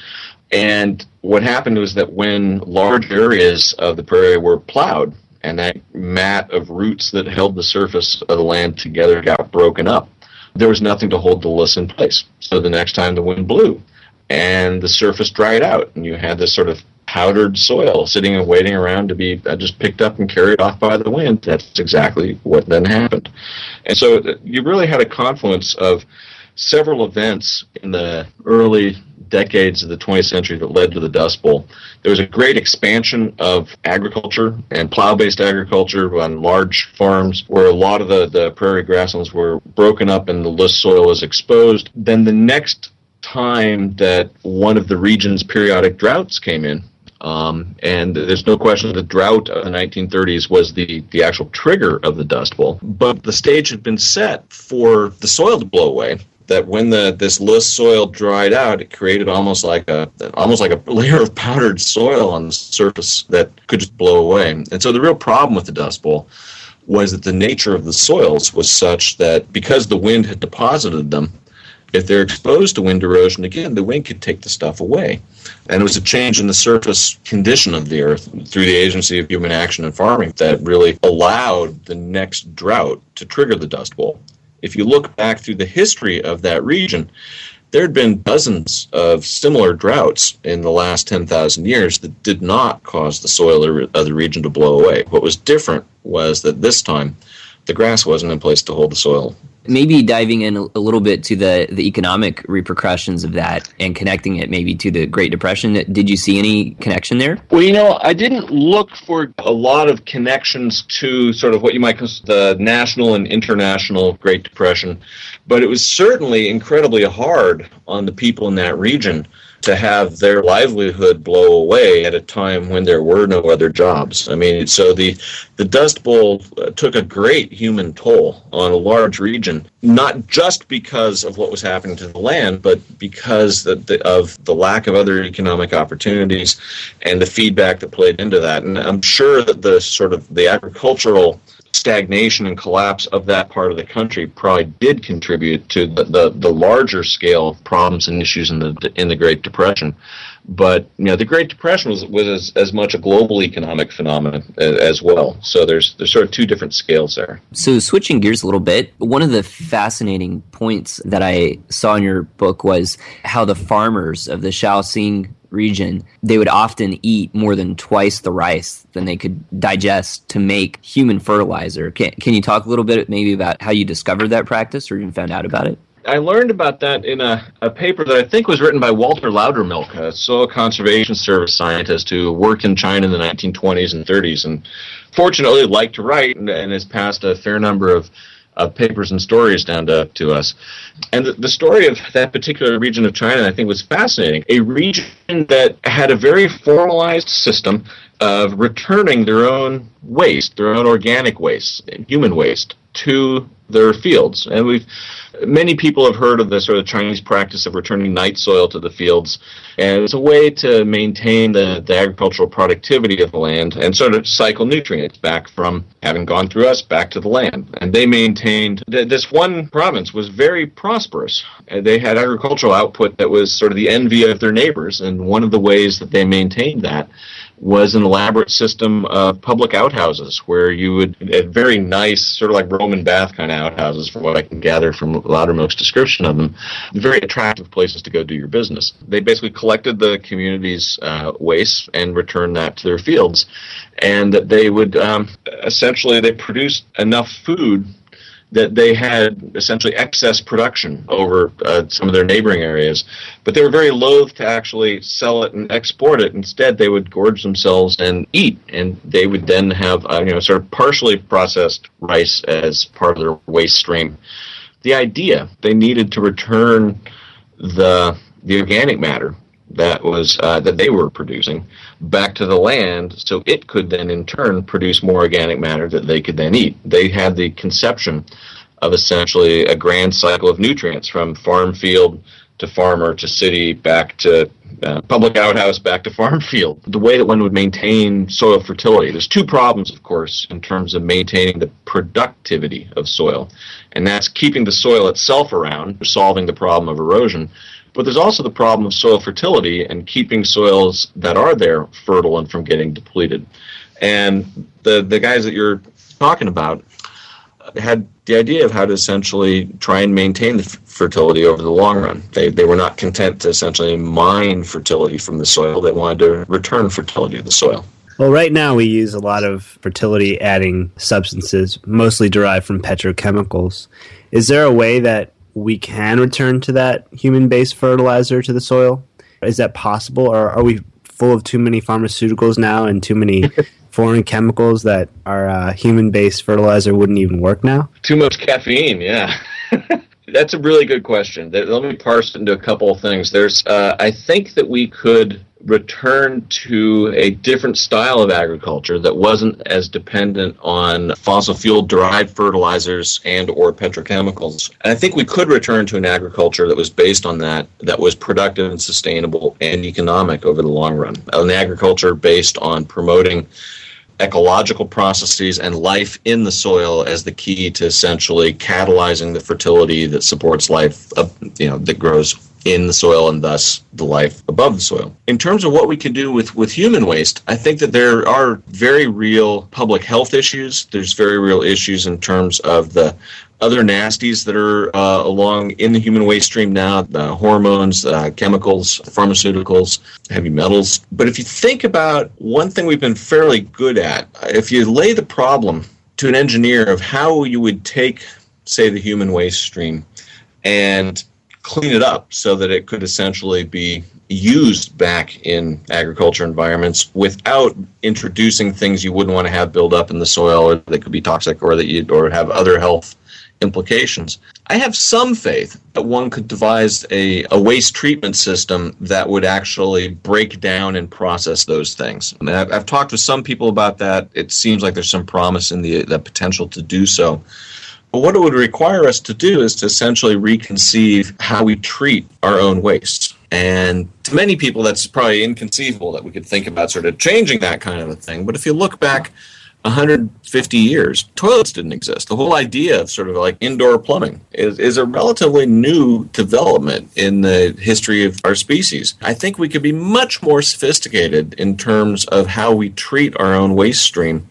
And what happened was that when large areas of the prairie were plowed, and that mat of roots that held the surface of the land together got broken up, there was nothing to hold the loess in place. So the next time the wind blew, and the surface dried out, and you had this sort of powdered soil sitting and waiting around to be uh, just picked up and carried off by the wind. That's exactly what then happened. And so uh, you really had a confluence of several events in the early decades of the 20th century that led to the Dust Bowl. There was a great expansion of agriculture and plow-based agriculture on large farms where a lot of the, the prairie grasslands were broken up and the loess soil was exposed. Then the next time that one of the region's periodic droughts came in, um, and there's no question the drought of the 1930s was the, the actual trigger of the Dust Bowl. But the stage had been set for the soil to blow away. That when the this loose soil dried out, it created almost like a almost like a layer of powdered soil on the surface that could just blow away. And so the real problem with the Dust Bowl was that the nature of the soils was such that because the wind had deposited them, if they're exposed to wind erosion again, the wind could take the stuff away. And it was a change in the surface condition of the earth through the agency of human action and farming that really allowed the next drought to trigger the Dust Bowl. If you look back through the history of that region, there had been dozens of similar droughts in the last 10,000 years that did not cause the soil of the region to blow away. What was different was that this time the grass wasn't in place to hold the soil maybe diving in a, a little bit to the the economic repercussions of that and connecting it maybe to the Great Depression. Did you see any connection there? Well, you know, I didn't look for a lot of connections to sort of what you might call the national and international Great Depression, but it was certainly incredibly hard on the people in that region to have their livelihood blow away at a time when there were no other jobs. I mean, so the the Dust Bowl uh, took a great human toll on a large region, not just because of what was happening to the land, but because the, the, of the lack of other economic opportunities and the feedback that played into that. And I'm sure that the sort of the agricultural stagnation and collapse of that part of the country probably did contribute to the, the, the larger scale problems and issues in the in the Great Depression. But you know, the Great Depression was was as, as much a global economic phenomenon as, well. So there's there's sort of two different scales there. So switching gears a little bit, one of the fascinating points that I saw in your book was how the farmers of the Shaoxing region, they would often eat more than twice the rice than they could digest to make human fertilizer. Can, can you talk a little bit maybe about how you discovered that practice or even found out about it? I learned about that in a, a paper that I think was written by Walter Lowdermilk, a soil conservation service scientist who worked in China in the 1920s and 30s, and fortunately liked to write and, and has passed a fair number of of papers and stories down to, to us. And the, the, story of that particular region of China, I think, was fascinating. A region that had a very formalized system of returning their own waste, their own organic waste, human waste, to their fields. And we've many people have heard of the sort of Chinese practice of returning night soil to the fields, and it's a way to maintain the, the agricultural productivity of the land and sort of cycle nutrients back from having gone through us back to the land. And they maintained th- this one province was very prosperous. They had agricultural output that was sort of the envy of their neighbors, and one of the ways that they maintained that was an elaborate system of public outhouses where you would very nice, sort of like Roman bath kind of outhouses, from what I can gather from Lowdermilk's description of them. Very attractive places to go do your business. They basically collected the community's uh, waste and returned that to their fields, and they would um, essentially they produced enough food that they had essentially excess production over uh, some of their neighboring areas, but they were very loath to actually sell it and export it. Instead, they would gorge themselves and eat, and they would then have uh, you know sort of partially processed rice as part of their waste stream. The idea they needed to return the the organic matter that was uh, that they were producing back to the land so it could then in turn produce more organic matter that they could then eat. They had the conception of essentially a grand cycle of nutrients from farm field to farmer to city back to uh, public outhouse back to farm field. The way that one would maintain soil fertility. There's two problems of course in terms of maintaining the productivity of soil and that's keeping the soil itself around solving the problem of erosion but there's also the problem of soil fertility and keeping soils that are there fertile and from getting depleted. And the the guys that you're talking about had the idea of how to essentially try and maintain the f- fertility over the long run. They, they were not content to essentially mine fertility from the soil. They wanted to return fertility to the soil. Well, right now we use a lot of fertility adding substances, mostly derived from petrochemicals. Is there a way that we can return to that human based fertilizer to the soil? Is that possible, or are we full of too many pharmaceuticals now and too many foreign chemicals that our uh, human-based fertilizer wouldn't even work now? Too much caffeine, yeah. That's a really good question. Let me parse it into a couple of things. There's, uh, I think that we could return to a different style of agriculture that wasn't as dependent on fossil fuel derived fertilizers and or petrochemicals. And I think we could return to an agriculture that was based on that, that was productive and sustainable and economic over the long run. An agriculture based on promoting ecological processes and life in the soil as the key to essentially catalyzing the fertility that supports life, uh, you know, that grows in the soil and thus the life above the soil. In terms of what we can do with, with human waste, I think that there are very real public health issues. There's very real issues in terms of the other nasties that are uh, along in the human waste stream now hormones, uh, chemicals, pharmaceuticals, heavy metals. But if you think about one thing we've been fairly good at, if you lay the problem to an engineer of how you would take, say, the human waste stream and clean it up so that it could essentially be used back in agriculture environments without introducing things you wouldn't want to have build up in the soil or that could be toxic or that you or have other health implications. I have some faith that one could devise a, a waste treatment system that would actually break down and process those things. I mean, I've, I've talked with some people about that. It seems like there's some promise in the, the potential to do so. But what it would require us to do is to essentially reconceive how we treat our own waste. And to many people, that's probably inconceivable that we could think about sort of changing that kind of a thing. But if you look back 150 years, toilets didn't exist. The whole idea of sort of like indoor plumbing is, is a relatively new development in the history of our species. I think we could be much more sophisticated in terms of how we treat our own waste stream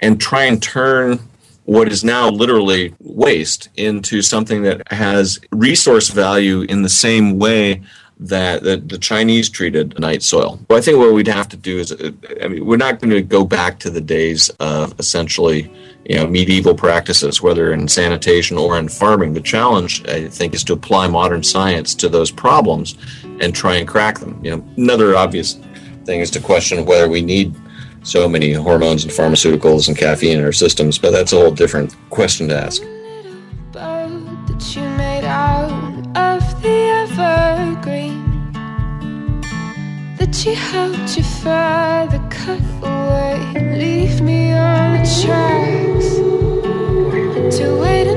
and try and turn what is now literally waste into something that has resource value in the same way that, that the Chinese treated night soil. I think what we'd have to do is, uh, I mean, we're not going to go back to the days of essentially, you know, medieval practices, whether in sanitation or in farming. The challenge, I think, is to apply modern science to those problems and try and crack them. You know, another obvious thing is to question whether we need so many hormones and pharmaceuticals and caffeine in our systems, but that's a whole different question to ask. cut away leave me on the tracks. To wait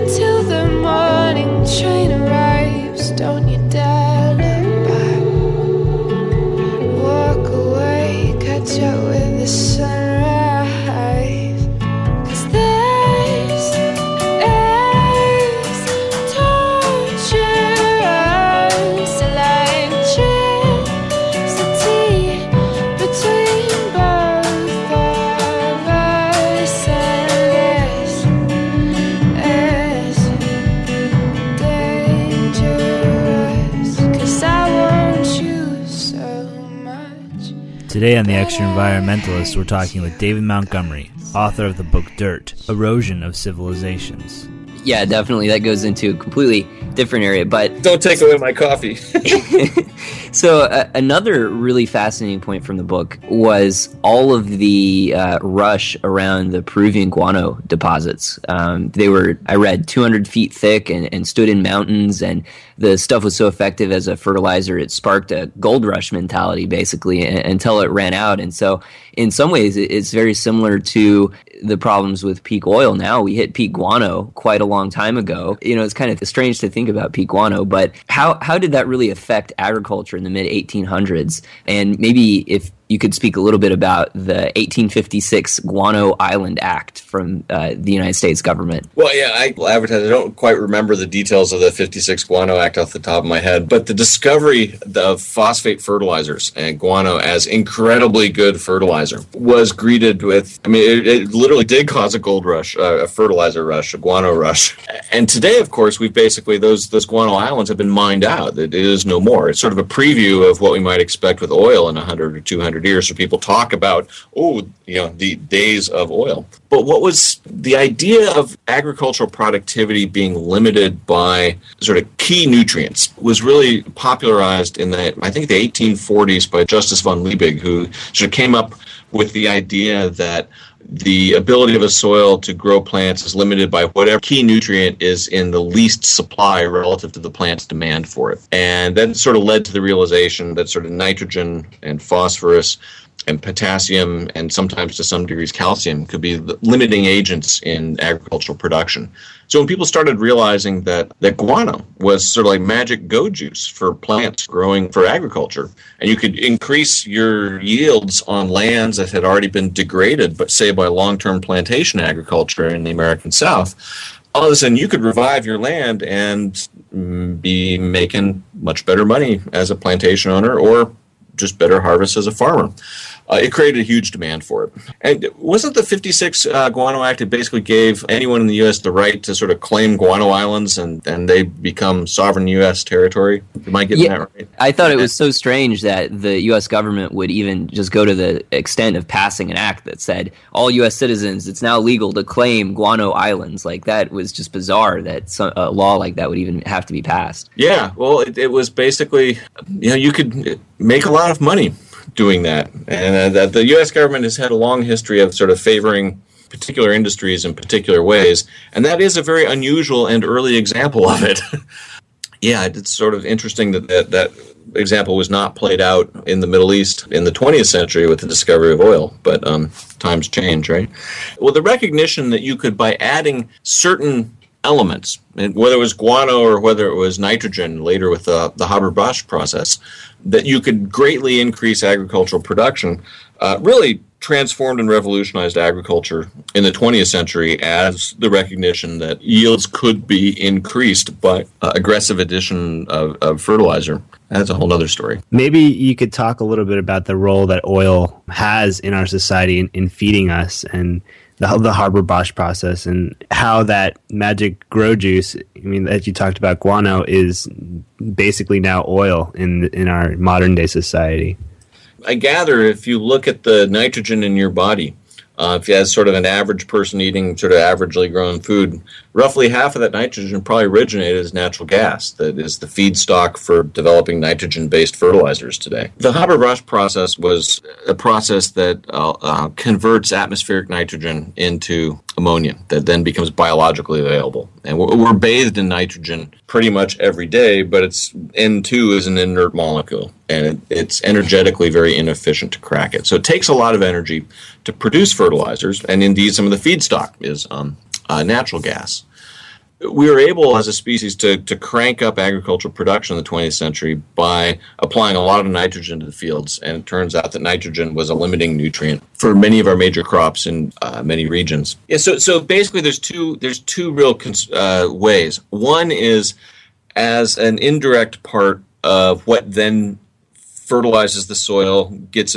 Today on The Extraenvironmentalist, we're talking with David Montgomery, author of the book Dirt Erosion of Civilizations. Yeah, definitely. That goes into a completely different area. But Don't take away my coffee. so uh, another really fascinating point from the book was all of the uh, rush around the Peruvian guano deposits. Um, they were, I read, 200 feet thick and, and stood in mountains, and the stuff was so effective as a fertilizer, it sparked a gold rush mentality basically a- until it ran out. And so, in some ways, it's very similar to the problems with peak oil now. We hit peak guano quite a long time ago. You know, it's kind of strange to think about peak guano, but how, how did that really affect agriculture the mid 1800s? And maybe if you could speak a little bit about the 1856 Guano Island Act from uh, the United States government. Well, yeah, I advertise. I don't quite remember the details of the 56 Guano Act off the top of my head, but the discovery of phosphate fertilizers and guano as incredibly good fertilizer was greeted with, I mean, it, it literally did cause a gold rush, uh, a fertilizer rush, a guano rush. And today, of course, we've basically, those, those guano islands have been mined out. It is no more. It's sort of a preview of what we might expect with oil in 100 or 200 years. So people talk about, oh, you know, the days of oil. But what was the idea of agricultural productivity being limited by sort of key nutrients was really popularized in the, I think, the 1840s by Justus von Liebig, who sort of came up with the idea that the ability of a soil to grow plants is limited by whatever key nutrient is in the least supply relative to the plant's demand for it. And that sort of led to the realization that sort of nitrogen and phosphorus and potassium and sometimes to some degrees calcium could be the limiting agents in agricultural production. So when people started realizing that, that guano was sort of like magic go juice for plants growing for agriculture, and you could increase your yields on lands that had already been degraded, but say by long-term plantation agriculture in the American South, all of a sudden you could revive your land and be making much better money as a plantation owner or just better harvest as a farmer uh, it created a huge demand for it. And wasn't the 56 uh, Guano Act, it basically gave anyone in the U.S. the right to sort of claim guano islands and, and they become sovereign U.S. territory? Am I getting Yeah. that right? I thought it was so strange that the U.S. government would even just go to the extent of passing an act that said all U.S. citizens, it's now legal to claim guano islands. Like that was just bizarre that some, a law like that would even have to be passed. Yeah, well, it, it was basically, you know, you could make a lot of money doing that. And uh, that the U.S. government has had a long history of sort of favoring particular industries in particular ways. And that is a very unusual and early example of it. yeah, it's sort of interesting that, that that example was not played out in the Middle East in the 20th century with the discovery of oil. But um, times change, right? Well, the recognition that you could, by adding certain elements, and whether it was guano or whether it was nitrogen later with the, the Haber-Bosch process, that you could greatly increase agricultural production, uh, really transformed and revolutionized agriculture in the 20th century as the recognition that yields could be increased by uh, aggressive addition of, of fertilizer. That's a whole other story. Maybe you could talk a little bit about the role that oil has in our society in, in feeding us and the, the Haber-Bosch process and how that magic grow juice, I mean, as you talked about, guano is basically now oil in, in our modern day society. I gather if you look at the nitrogen in your body, uh, if you have sort of an average person eating sort of averagely grown food, roughly half of that nitrogen probably originated as natural gas that is the feedstock for developing nitrogen based fertilizers today. The Haber-Bosch process was a process that uh, uh, converts atmospheric nitrogen into ammonia that then becomes biologically available. And we're, we're bathed in nitrogen pretty much every day, but it's N2 is an inert molecule and it, it's energetically very inefficient to crack it. So it takes a lot of energy to produce fertilizers, and indeed, some of the feedstock is um, uh, natural gas. We were able as a species to, to crank up agricultural production in the 20th century by applying a lot of nitrogen to the fields, and it turns out that nitrogen was a limiting nutrient for many of our major crops in uh, many regions. Yeah, so so basically, there's two there's two real cons- uh, ways. One is as an indirect part of what then fertilizes the soil, gets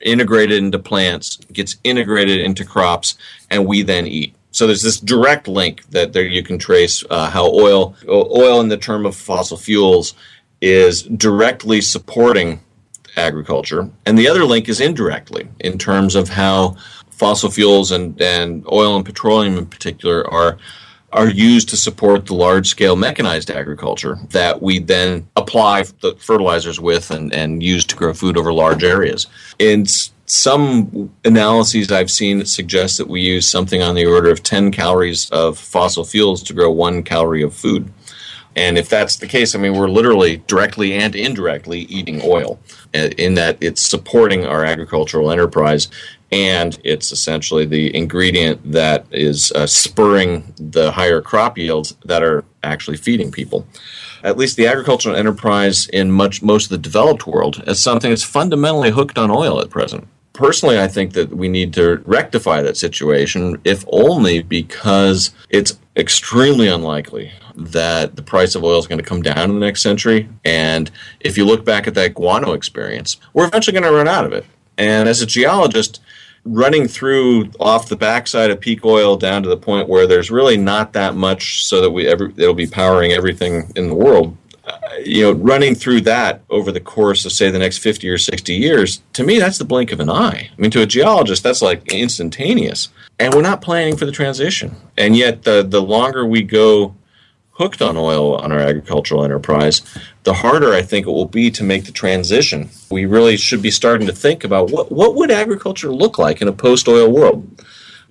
integrated into plants, gets integrated into crops, and we then eat. So there's this direct link that there you can trace uh, how oil, oil in the term of fossil fuels, is directly supporting agriculture, and the other link is indirectly in terms of how fossil fuels and, and oil and petroleum in particular are are used to support the large scale mechanized agriculture that we then apply the fertilizers with and, and use to grow food over large areas. In s- some analyses I've seen suggest that we use something on the order of 10 calories of fossil fuels to grow one calorie of food. And if that's the case, I mean, we're literally directly and indirectly eating oil uh, in that it's supporting our agricultural enterprise and it's essentially the ingredient that is uh, spurring the higher crop yields that are actually feeding people. At least the agricultural enterprise in much most of the developed world is something that's fundamentally hooked on oil at present. Personally, I think that we need to rectify that situation, if only because it's extremely unlikely that the price of oil is going to come down in the next century. And if you look back at that guano experience, we're eventually going to run out of it. And as a geologist, running through off the backside of peak oil down to the point where there's really not that much so that we ever it'll be powering everything in the world you know, running through that over the course of, say, the next 50 or 60 years, to me, that's the blink of an eye. I mean, to a geologist, that's like instantaneous. And we're not planning for the transition. And yet, the, the longer we go hooked on oil on our agricultural enterprise, the harder I think it will be to make the transition. We really should be starting to think about what, what would agriculture look like in a post oil world?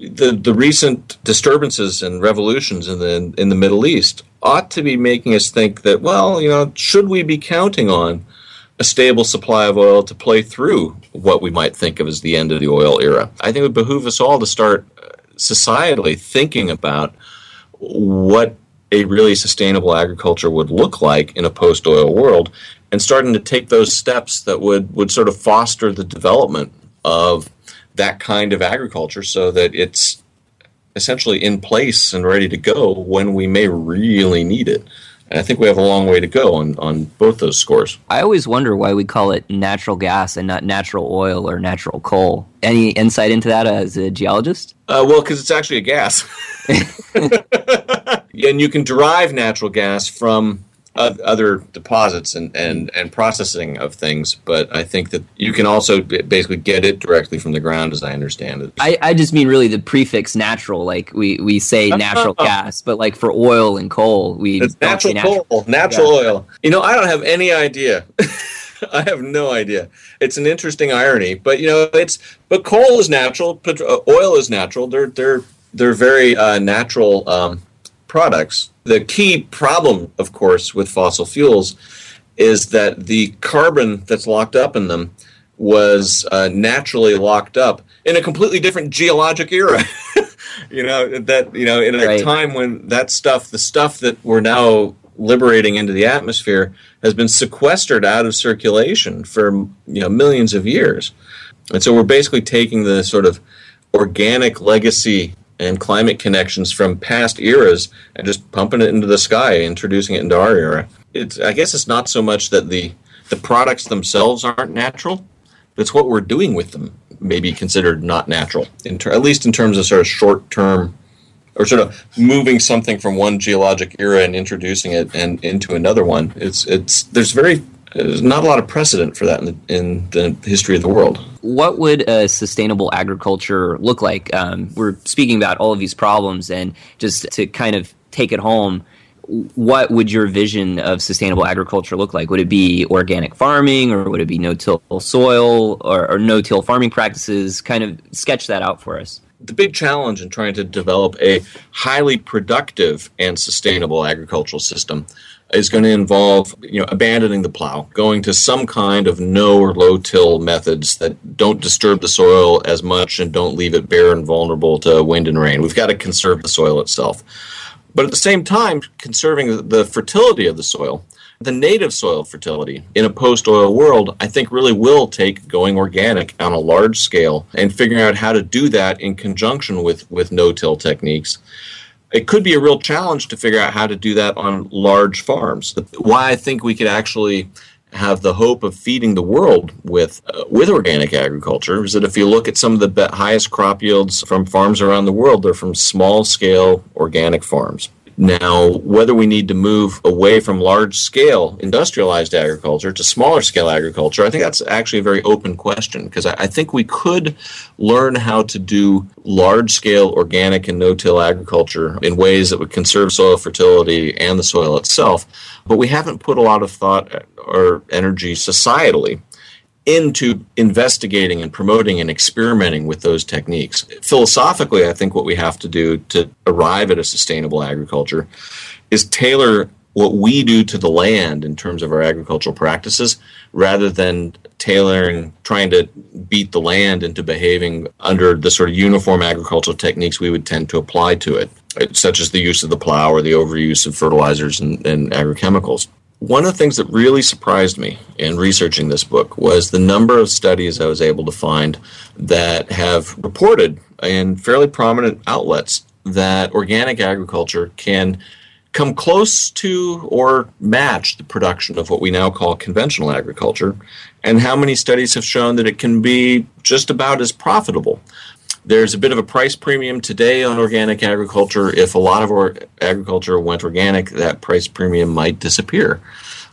The, the recent disturbances and revolutions in the, in the Middle East ought to be making us think that, well, you know, should we be counting on a stable supply of oil to play through what we might think of as the end of the oil era? I think it would behoove us all to start uh, societally thinking about what a really sustainable agriculture would look like in a post oil world and starting to take those steps that would, would sort of foster the development of that kind of agriculture so that it's essentially in place and ready to go when we may really need it. And I think we have a long way to go on, on both those scores. I always wonder why we call it natural gas and not natural oil or natural coal. Any insight into that as a geologist? Uh, well, because it's actually a gas. and you can derive natural gas from other deposits and, and, and processing of things, but I think that you can also basically get it directly from the ground, as I understand it. I, I just mean really the prefix natural. Like we, we say natural gas, but like for oil and coal, we It's don't natural coal, natural oil. You know, I don't have any idea. I have no idea. It's an interesting irony, but you know, it's but coal is natural, uh, oil is natural. They're they're they're very uh, natural um, products. The key problem, of course, with fossil fuels is that the carbon that's locked up in them was uh, naturally locked up in a completely different geologic era. you know that you know in a Right. time when that stuff, the stuff that we're now liberating into the atmosphere, has been sequestered out of circulation for you know millions of years, and so we're basically taking the sort of organic legacy and climate connections from past eras and just pumping it into the sky, introducing it into our era. It's I guess it's not so much that the the products themselves aren't natural, it's what we're doing with them may be considered not natural, ter- at least in terms of sort of short term or sort of moving something from one geologic era and introducing it and into another one. It's it's there's very there's not a lot of precedent for that in the, in the history of the world. what would a sustainable agriculture look like? Um, we're speaking about all of these problems, and just to kind of take it home, what would your vision of sustainable agriculture look like? Would it be organic farming, or would it be no-till soil, or, or no-till farming practices? Kind of sketch that out for us. the big challenge in trying to develop a highly productive and sustainable agricultural system is going to involve you know abandoning the plow going to some kind of no or low till methods that don't disturb the soil as much and don't leave it bare and vulnerable to wind and rain we've got to conserve the soil itself but at the same time conserving the- fertility of the soil the native soil fertility in a post oil world, I think really will take going organic on a large scale and figuring out how to do that in conjunction with, with no till techniques. It could be a real challenge to figure out how to do that on large farms. Why I think we could actually have the hope of feeding the world with uh, with organic agriculture is that if you look at some of the highest crop yields from farms around the world, they're from small scale organic farms. Now, whether we need to move away from large scale industrialized agriculture to smaller scale agriculture, I think that's actually a very open question because I, think we could learn how to do large scale organic and no till agriculture in ways that would conserve soil fertility and the soil itself. But we haven't put a lot of thought or energy societally into investigating and promoting and experimenting with those techniques. Philosophically, I think what we have to do to arrive at a sustainable agriculture is tailor what we do to the land in terms of our agricultural practices rather than tailoring, trying to beat the land into behaving under the sort of uniform agricultural techniques we would tend to apply to it, such as the use of the plow or the overuse of fertilizers and, and agrochemicals. One of the things that really surprised me in researching this book was the number of studies I was able to find that have reported in fairly prominent outlets that organic agriculture can come close to or match the production of what we now call conventional agriculture, and how many studies have shown that it can be just about as profitable. There's a bit of a price premium today on organic agriculture. If a lot of our agriculture went organic, that price premium might disappear.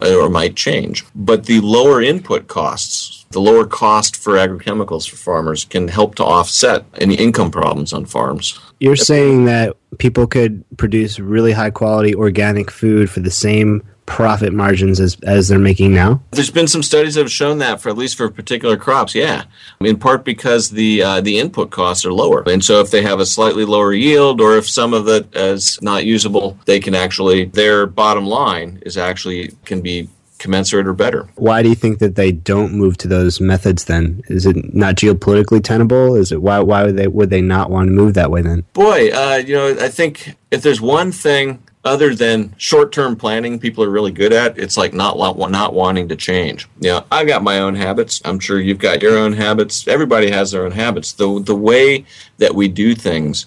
uh, or might change. But the lower input costs, the lower cost for agrochemicals for farmers can help to offset any income problems on farms. You're saying that people could produce really high quality organic food for the same profit margins as, as they're making now? There's been some studies that have shown that for at least for particular crops, yeah. In part because the uh, the input costs are lower, and so if they have a slightly lower yield, or if some of it is not usable, they can actually their bottom line is actually can be commensurate or better. Why do you think that they don't move to those methods then? Is it not geopolitically tenable? Is it why why would they would they not want to move that way then? Boy, uh, you know, I think if there's one thing other than short-term planning people are really good at it's like not not wanting to change. Know i've got my own habits. I'm sure you've got your own habits. Everybody has their own habits. The the way that we do things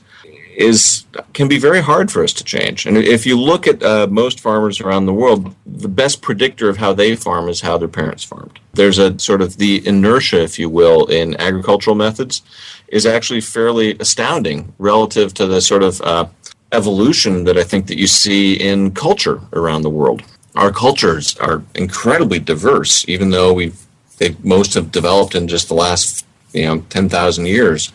is can be very hard for us to change. And if you look at uh, most farmers around the world the best predictor of how they farm is how their parents farmed. There's a sort of the inertia if you will in agricultural methods is actually fairly astounding relative to the sort of uh, evolution that I think that you see in culture around the world. Our cultures are incredibly diverse, even though we've they most have developed in just the last you know ten thousand years,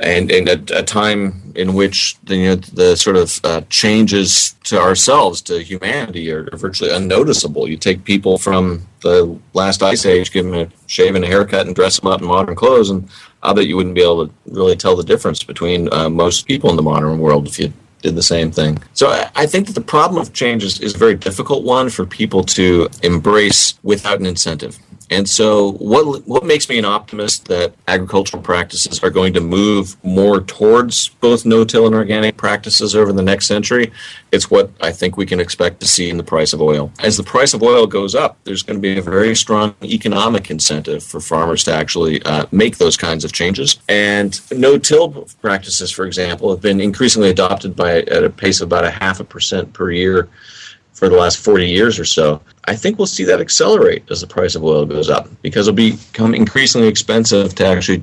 and in a, a, time in which the you know, the sort of uh, changes to ourselves to humanity are, are, virtually unnoticeable. You take people from the last ice age, give them a shave and a haircut, and dress them up in modern clothes, and I bet you wouldn't be able to really tell the difference between uh, most people in the modern world if you did the same thing. So I think that the problem of change is, is a very difficult one for people to embrace without an incentive. And so, what what makes me an optimist that agricultural practices are going to move more towards both no-till and organic practices over the next century? It's what I think we can expect to see in the price of oil. As the price of oil goes up, there's going to be a very strong economic incentive for farmers to actually uh, make those kinds of changes. And no-till practices, for example, have been increasingly adopted by at a pace of about a half a percent per year for the last 40 years or so. I think we'll see that accelerate as the price of oil goes up because it'll become increasingly expensive to actually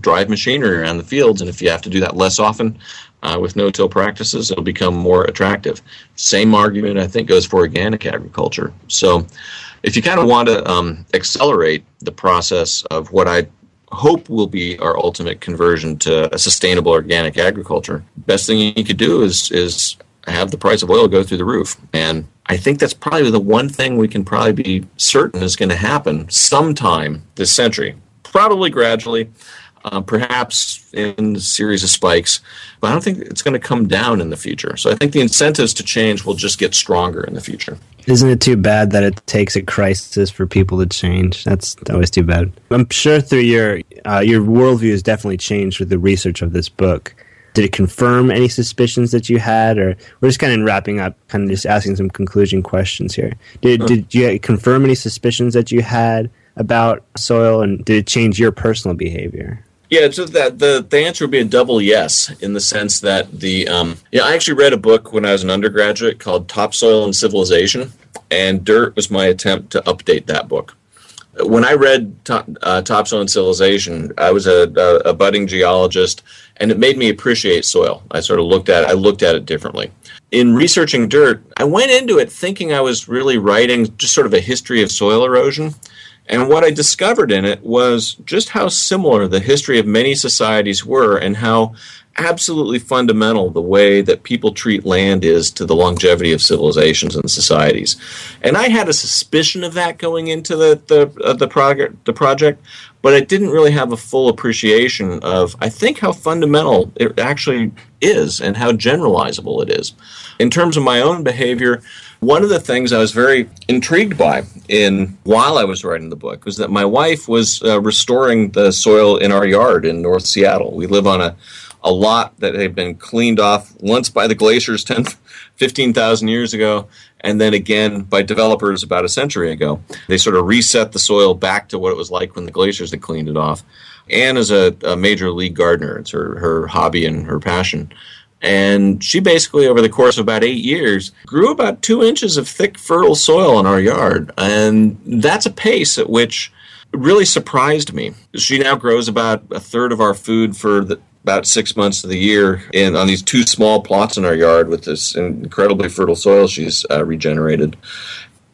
drive machinery around the fields. And if you have to do that less often uh, with no till practices, it'll become more attractive. Same argument, I think, goes for organic agriculture. So if you kind of want to um, accelerate the process of what I hope will be our ultimate conversion to a sustainable organic agriculture, best thing you could do is is have the price of oil go through the roof. And I think that's probably the one thing we can probably be certain is going to happen sometime this century. Probably gradually, uh, perhaps in a series of spikes, but I don't think it's going to come down in the future. So I think the incentives to change will just get stronger in the future. Isn't it too bad that it takes a crisis for people to change? That's always too bad. I'm sure through your uh, your worldview has definitely changed with the research of this book did it confirm any suspicions that you had? Or we're just kind of wrapping up kind of just asking some conclusion questions here. Did, did you confirm any suspicions that you had about soil and did it change your personal behavior? Yeah, so that the, the answer would be a double yes in the sense that the um, yeah I actually read a book when I was an undergraduate called Topsoil and Civilization, and Dirt was my attempt to update that book when I read Top, uh, Topsoil Civilization, I was a, a, a, budding geologist, and it made me appreciate soil. I sort of looked at it, I looked at it differently. In researching dirt, I went into it thinking I was really writing just sort of a history of soil erosion. And what I discovered in it was just how similar the history of many societies were and how absolutely fundamental the way that people treat land is to the longevity of civilizations and societies. And I had a suspicion of that going into the the uh, the project the project, but I didn't really have a full appreciation of I think how fundamental it actually is and how generalizable it is. In terms of my own behavior, one of the things I was very intrigued by in while I was writing the book was that my wife was uh, restoring the soil in our yard in North Seattle. We live on a a lot that had been cleaned off once by the glaciers 10, 15,000 years ago, and then again by developers about a century ago. They sort of reset the soil back to what it was like when the glaciers had cleaned it off. Anne is a, a major league gardener. It's her, her hobby and her passion. And she basically, over the course of about eight years, grew about two inches of thick, fertile soil in our yard. And that's a pace at which really surprised me. She now grows about a third of our food for the, about six months of the year in on these two small plots in our yard with this incredibly fertile soil she's uh, regenerated.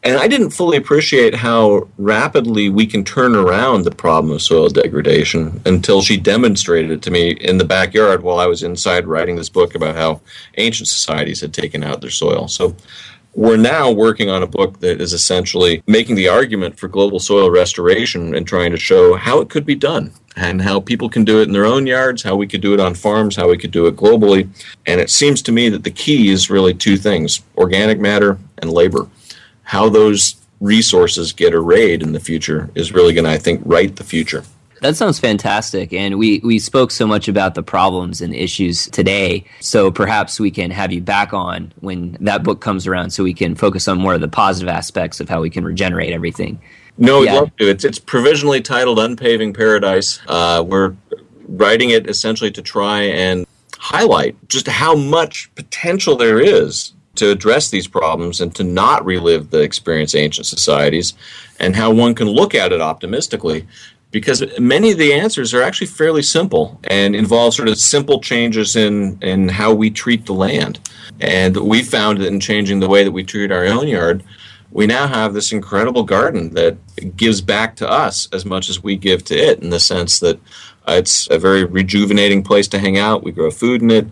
And I didn't fully appreciate how rapidly we can turn around the problem of soil degradation until she demonstrated it to me in the backyard while I was inside writing this book about how ancient societies had taken out their soil. So we're now working on a book that is essentially making the argument for global soil restoration and trying to show how it could be done and how people can do it in their own yards, how we could do it on farms, how we could do it globally. And it seems to me that the key is really two things organic matter and labor. How those resources get arrayed in the future is really going to, I think, write the future. That sounds fantastic. And we, we spoke so much about the problems and issues today. So perhaps we can have you back on when that book comes around so we can focus on more of the positive aspects of how we can regenerate everything. No, we'd Yeah. love to. It's, it's provisionally titled Unpaving Paradise. Uh, we're writing it essentially to try and highlight just how much potential there is to address these problems and to not relive the experience of ancient societies and how one can look at it optimistically because many of the answers are actually fairly simple and involve sort of simple changes in, in how we treat the land. And we found that in changing the way that we treat our own yard, we now have this incredible garden that gives back to us as much as we give to it in the sense that it's a very rejuvenating place to hang out. We grow food in it.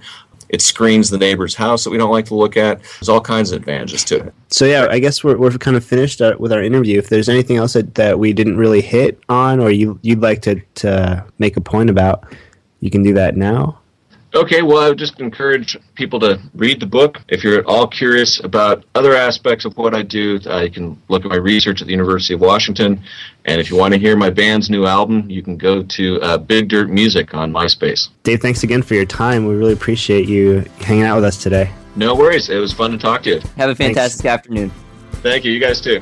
It screens the neighbor's house that we don't like to look at. There's all kinds of advantages to it. So yeah, I guess we're, we're kind of finished uh, with our interview. If there's anything else that, that we didn't really hit on, or you you'd like to, to make a point about, you can do that now. Okay, well, I would just encourage people to read the book. If you're at all curious about other aspects of what I do, uh, you can look at my research at the University of Washington. And if you want to hear my band's new album, you can go to uh, Big Dirt Music on MySpace. Dave, thanks again for your time. We really appreciate you hanging out with us today. No worries. It was fun to talk to you. Have a fantastic afternoon. Thank you. You guys too.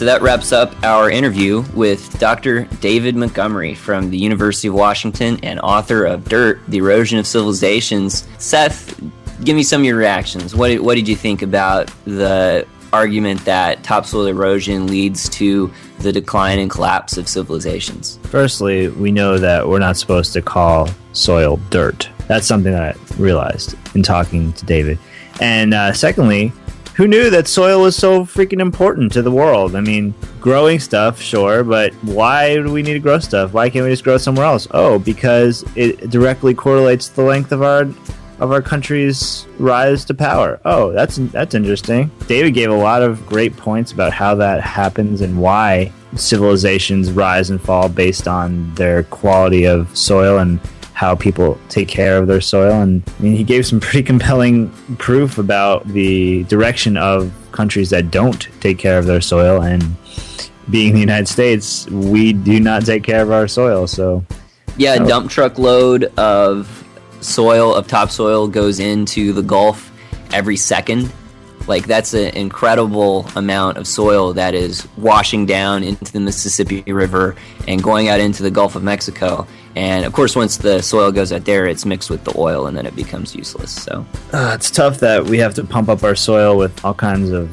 So that wraps up our interview with Dr. David Montgomery from the University of Washington and author of Dirt, The Erosion of Civilizations. Seth, give me some of your reactions. What did, what did you think about the argument that topsoil erosion leads to the decline and collapse of civilizations? Firstly, we know that we're not supposed to call soil dirt. That's something that I realized in talking to David. And uh, secondly, who knew that soil was so freaking important to the world? I mean, growing stuff, sure, but why do we need to grow stuff? Why can't we just grow somewhere else? Oh, because it directly correlates the length of our of our country's rise to power. Oh, that's that's interesting. David gave a lot of great points about how that happens and why civilizations rise and fall based on their quality of soil and how people take care of their soil. And I mean, he gave some pretty compelling proof about the direction of countries that don't take care of their soil. And being the United States, we do not take care of our soil. So Yeah, a dump truck load of soil, of topsoil, goes into the Gulf every second. Like, that's an incredible amount of soil that is washing down into the Mississippi River and going out into the Gulf of Mexico. And of course, once the soil goes out there, it's mixed with the oil and then it becomes useless. So, uh, it's tough that we have to pump up our soil with all kinds of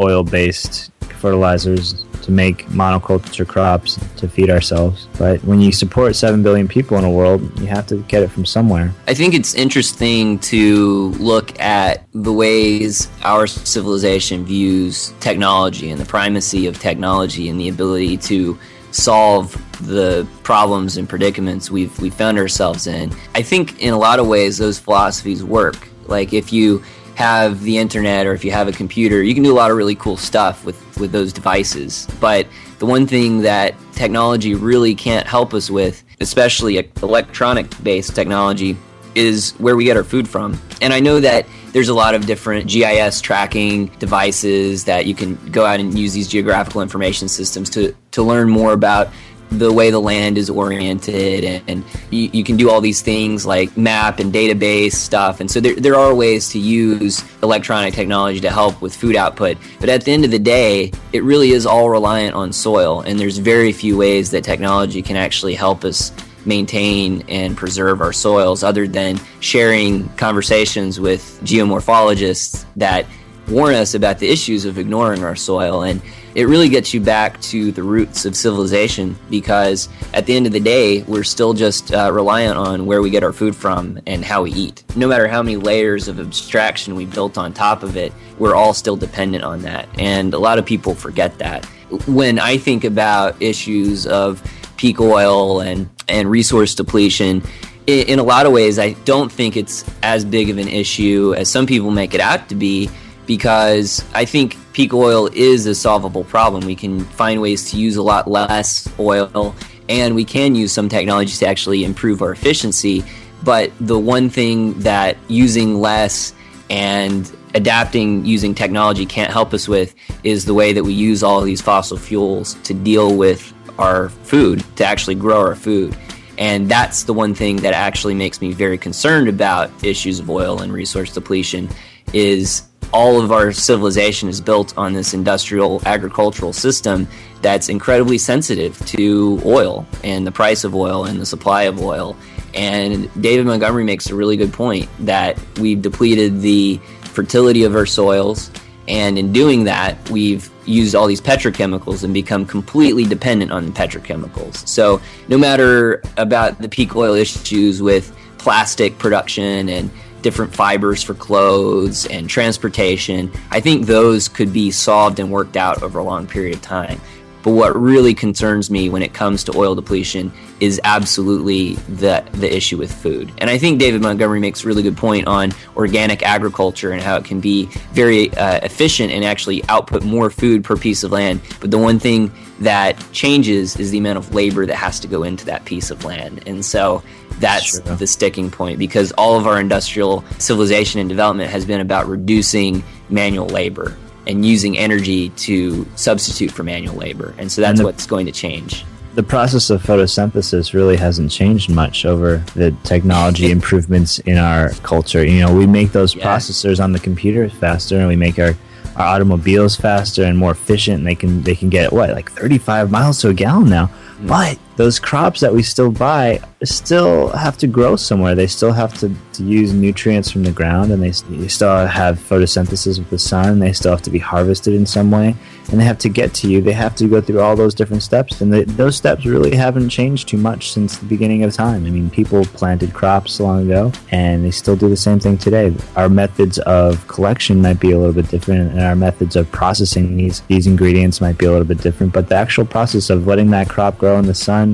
oil based fertilizers to make monoculture crops to feed ourselves. But when you support 7 billion people in a world, you have to get it from somewhere. I think it's interesting to look at the ways our civilization views technology and the primacy of technology and the ability to solve the problems and predicaments we've we found ourselves in. I think in a lot of ways those philosophies work. Like if you have the internet or if you have a computer, you can do a lot of really cool stuff with with those devices. But the one thing that technology really can't help us with, especially electronic based technology, is where we get our food from. And I know that there's a lot of different GIS tracking devices that you can go out and use these geographical information systems to, to learn more about the way the land is oriented and, and you, you can do all these things like map and database stuff. And so there, there are ways to use electronic technology to help with food output. But at the end of the day it really is all reliant on soil. And there's very few ways that technology can actually help us maintain and preserve our soils other than sharing conversations with geomorphologists that warn us about the issues of ignoring our soil. And it really gets you back to the roots of civilization because at the end of the day, we're still just uh, reliant on where we get our food from and how we eat. No matter how many layers of abstraction we built on top of it, we're all still dependent on that. And a lot of people forget that. When I think about issues of peak oil and, and resource depletion, in, in a lot of ways, I don't think it's as big of an issue as some people make it out to be because I think peak oil is a solvable problem. We can find ways to use a lot less oil, and we can use some technologies to actually improve our efficiency. But the one thing that using less and adapting using technology can't help us with is the way that we use all these fossil fuels to deal with our food, to actually grow our food. And that's the one thing that actually makes me very concerned about issues of oil and resource depletion is all of our civilization is built on this industrial agricultural system that's incredibly sensitive to oil and the price of oil and the supply of oil. And David Montgomery makes a really good point that we've depleted the fertility of our soils. And in doing that, we've used all these petrochemicals and become completely dependent on the petrochemicals. So, no matter about the peak oil issues with plastic production and different fibers for clothes and transportation. I think those could be solved and worked out over a long period of time. But what really concerns me when it comes to oil depletion is absolutely the the issue with food. And I think David Montgomery makes a really good point on organic agriculture and how it can be very uh, efficient and actually output more food per piece of land. But the one thing that changes is the amount of labor that has to go into that piece of land. And so that's Sure. the sticking point because all of our industrial civilization and development has been about reducing manual labor and using energy to substitute for manual labor. And so that's And the- what's going to change. the process of photosynthesis really hasn't changed much over the technology improvements in our culture. You know, we make those Yeah. processors on the computer faster, and we make our, our automobiles faster and more efficient. And they can they can get what like 35 miles to a gallon now. Hmm. But those crops that we still buy still have to grow somewhere. They still have to, to use nutrients from the ground, and they, they still have photosynthesis with the sun. They still have to be harvested in some way, and they have to get to you. They have to go through all those different steps, and those steps really haven't changed too much since the beginning of time. I mean, people planted crops long ago, and they still do the same thing today. Our methods of collection might be a little bit different, and our methods of processing these these ingredients might be a little bit different. But the actual process of letting that crop grow in the sun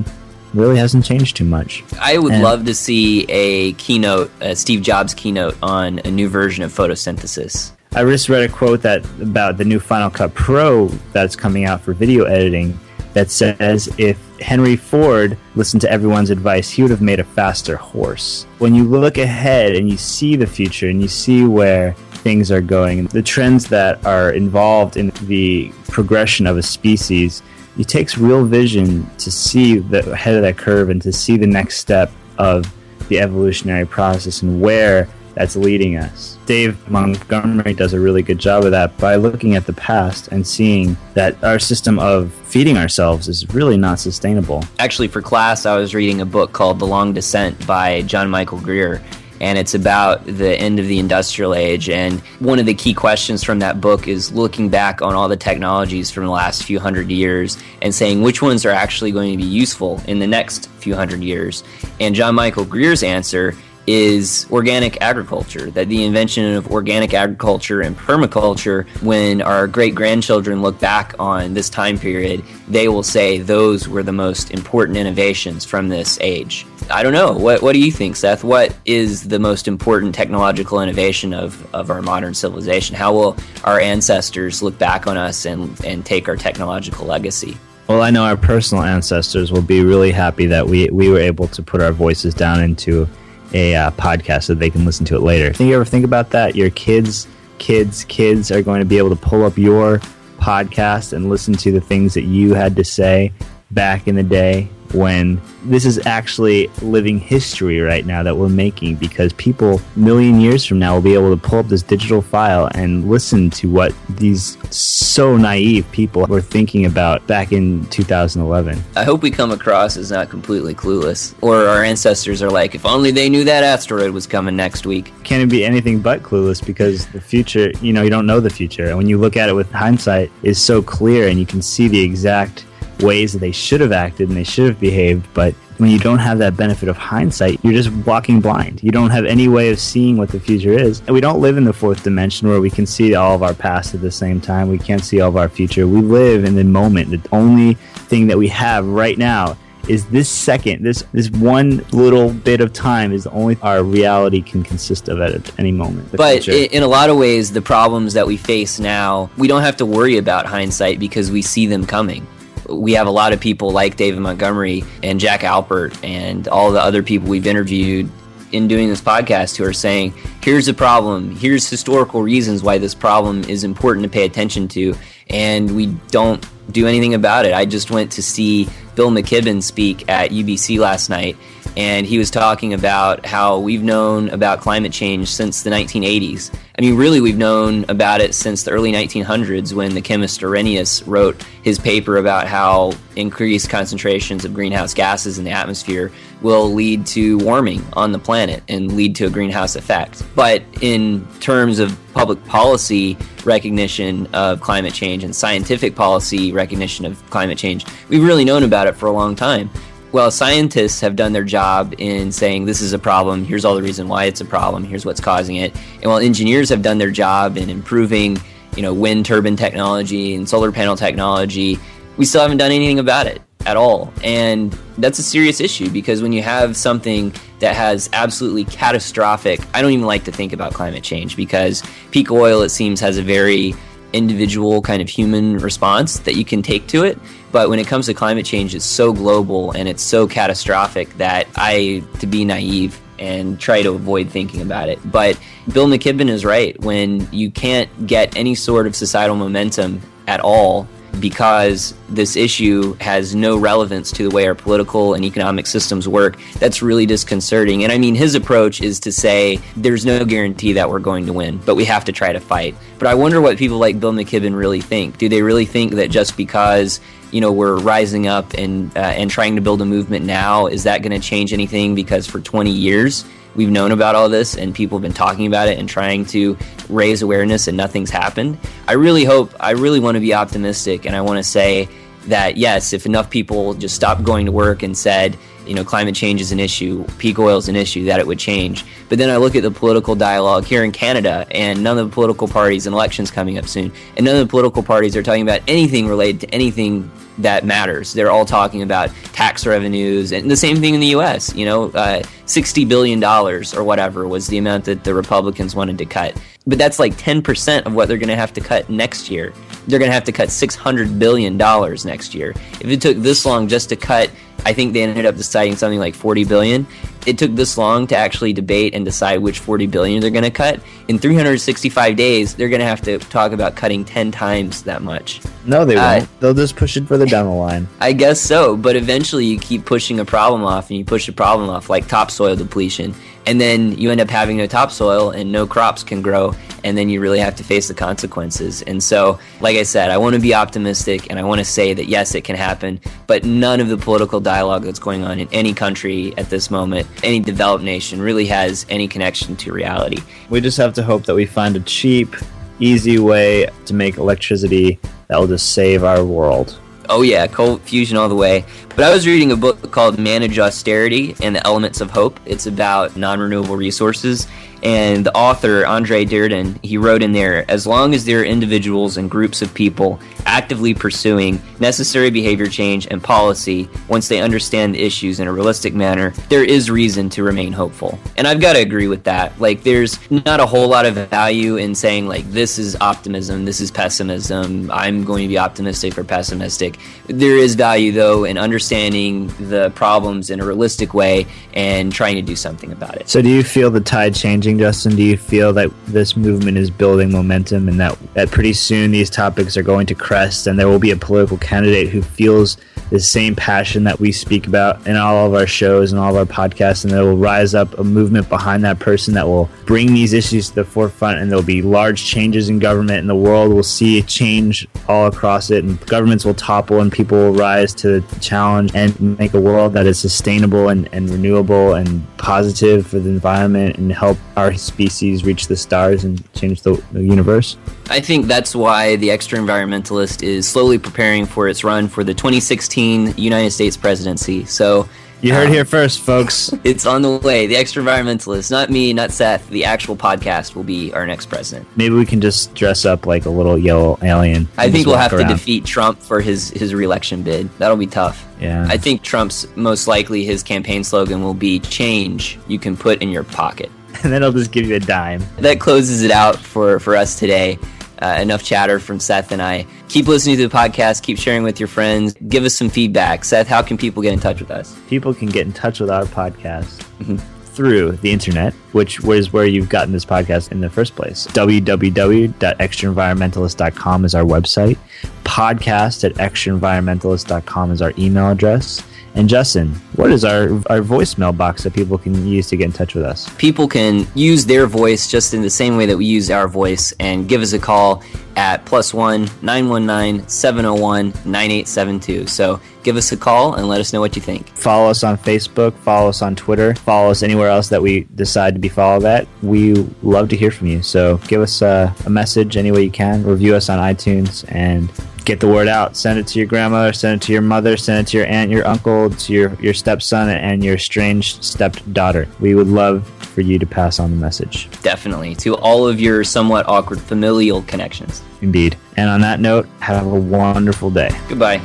really hasn't changed too much. I would And- love to see a keynote, a Steve Jobs keynote on a new version of photosynthesis. I just read a quote that about the new Final Cut Pro that's coming out for video editing that says if Henry Ford listened to everyone's advice, he would have made a faster horse. When you look ahead and you see the future and you see where things are going, the trends that are involved in the progression of a species, it takes real vision to see the head of that curve and to see the next step of the evolutionary process and where that's leading us. Dave Montgomery does a really good job of that by looking at the past and seeing that our system of feeding ourselves is really not sustainable. Actually, for class, I was reading a book called The Long Descent by John Michael Greer, and it's about the end of the industrial age. And one of the key questions from that book is looking back on all the technologies from the last few hundred years and saying which ones are actually going to be useful in the next few hundred years. And John Michael Greer's answer is organic agriculture. That the invention of organic agriculture and permaculture, when our great grandchildren look back on this time period, they will say those were the most important innovations from this age. I don't know. What, what do you think, Seth? What is the most important technological innovation of, of our modern civilization? How will our ancestors look back on us and, and take our technological legacy? Well, I know our personal ancestors will be really happy that we, we were able to put our voices down into a uh, podcast so they can listen to it later. Think you ever think about that? Your kids, kids, kids are going to be able to pull up your podcast and listen to the things that you had to say back in the day when this is actually living history right now that we're making because people million years from now will be able to pull up this digital file and listen to what these so naive people were thinking about back in 2011 I hope we come across as not completely clueless, or our ancestors are like, if only they knew that asteroid was coming next week. can it be anything but clueless because the future you know you don't know the future and when you look at it with hindsight is so clear and you can see the exact ways that they should have acted and they should have behaved but when you don't have that benefit of hindsight you're just walking blind you don't have any way of seeing what the future is and we don't live in the fourth dimension where we can see all of our past at the same time we can't see all of our future we live in the moment the only thing that we have right now is this second, this this one little bit of time is the only our reality can consist of at any moment. But future. in a lot of ways, the problems that we face now, we don't have to worry about hindsight because we see them coming. We have a lot of people like David Montgomery and Jack Alpert and all the other people we've interviewed in doing this podcast who are saying, here's a problem, here's historical reasons why this problem is important to pay attention to, and we don't do anything about it. I just went to see Bill McKibben speak at UBC last night, and he was talking about how we've known about climate change since the 1980s. I mean, really, we've known about it since the early 1900s when the chemist Arrhenius wrote his paper about how increased concentrations of greenhouse gases in the atmosphere will lead to warming on the planet and lead to a greenhouse effect. But in terms of public policy recognition of climate change and scientific policy recognition of climate change, we've really known about it for a long time. Well, scientists have done their job in saying this is a problem, here's all the reason why it's a problem, here's what's causing it. And while engineers have done their job in improving, you know, wind turbine technology and solar panel technology, we still haven't done anything about it at all. And that's a serious issue because when you have something that has absolutely catastrophic, I don't even like to think about climate change because peak oil, it seems, has a very individual kind of human response that you can take to it. But when it comes to climate change, it's so global and it's so catastrophic that I, to be naive and try to avoid thinking about it. But Bill McKibben is right. When you can't get any sort of societal momentum at all because this issue has no relevance to the way our political and economic systems work, that's really disconcerting. And I mean, his approach is to say there's no guarantee that we're going to win, but we have to try to fight. But I wonder what people like Bill McKibben really think. Do they really think that just because you know we're rising up and uh, and trying to build a movement now is that going to change anything? Because for 20 years we've known about all this and people have been talking about it and trying to raise awareness and nothing's happened. I really hope, I really want to be optimistic and I want to say that yes, if enough people just stopped going to work and said, you know, climate change is an issue, peak oil is an issue, that it would change. But then I look at the political dialogue here in Canada, and none of the political parties and elections coming up soon, and none of the political parties are talking about anything related to anything that matters. They're all talking about tax revenues, and the same thing in the U.S. You know, uh, sixty billion dollars or whatever was the amount that the Republicans wanted to cut. But that's like ten percent of what they're going to have to cut next year. They're going to have to cut six hundred billion dollars next year. If it took this long just to cut, I think they ended up deciding something like forty billion. It took this long to actually debate and decide which 40 billion they're going to cut. In 365 days, they're going to have to talk about cutting 10 times that much. no, they I- won't. They'll just push it further down the line. I guess so, but eventually you keep pushing a problem off and you push a problem off, like topsoil depletion, and then you end up having no topsoil and no crops can grow, and then you really have to face the consequences. And so, like I said, I want to be optimistic and I want to say that yes, it can happen, but none of the political dialogue that's going on in any country at this moment, any developed nation, really has any connection to reality. We just have to hope that we find a cheap, easy way to make electricity that will just save our world. Oh yeah, cold fusion all the way. But I was reading a book called Manage Austerity and the Elements of Hope. It's about non-renewable resources, and the author Andre Diederen he wrote in there: as long as there are individuals and groups of people actively pursuing necessary behavior change and policy, once they understand the issues in a realistic manner, there is reason to remain hopeful. And I've got to agree with that. Like, there's not a whole lot of value in saying like this is optimism, this is pessimism. I'm going to be optimistic or pessimistic. There is value though in understanding understanding the problems in a realistic way and trying to do something about it. So, do you feel the tide changing, Justin? Do you feel that this movement is building momentum and that, that pretty soon these topics are going to crest and there will be a political candidate who feels the same passion that we speak about in all of our shows and all of our podcasts, and there will rise up a movement behind that person that will bring these issues to the forefront, and there will be large changes in government, and the world will see a change all across it, and governments will topple, and people will rise to the challenge and make a world that is sustainable and, and renewable and positive for the environment and help our species reach the stars and change the, the universe? I think that's why the Extraenvironmentalist is slowly preparing for its run for the 2016 United States presidency. So You heard Um, here first, folks. it's on the way. The Extraenvironmentalist, not me, not Seth, the actual podcast will be our next president. Maybe we can just dress up like a little yellow alien. I think we'll have around. to defeat Trump for his, his reelection bid. That'll be tough. Yeah. I think Trump's most likely his campaign slogan will be change you can put in your pocket. and then I'll just give you a dime. that closes it out for, for us today. Uh, enough chatter from Seth and I. Keep listening to the podcast. Keep sharing with your friends. Give us some feedback. Seth, how can people get in touch with us? People can get in touch with our podcast Mhm. through the internet, which was where you've gotten this podcast in the first place. www.extraenvironmentalist.com is our website. Podcast at extraenvironmentalist.com is our email address. And Justin, what is our our voicemail box that people can use to get in touch with us? People can use their voice just in the same way that we use our voice and give us a call at plus one 919 701 9872. So give us a call and let us know what you think. Follow us on Facebook, follow us on Twitter, follow us anywhere else that we decide to be followed at. We love to hear from you. So give us a, a message any way you can. Review us on iTunes and get the word out. Send it to your grandmother, send it to your mother, send it to your aunt, your uncle, to your, your stepson, and your estranged stepdaughter. We would love for you to pass on the message. Definitely. To all of your somewhat awkward familial connections. Indeed. And on that note, have a wonderful day. Goodbye.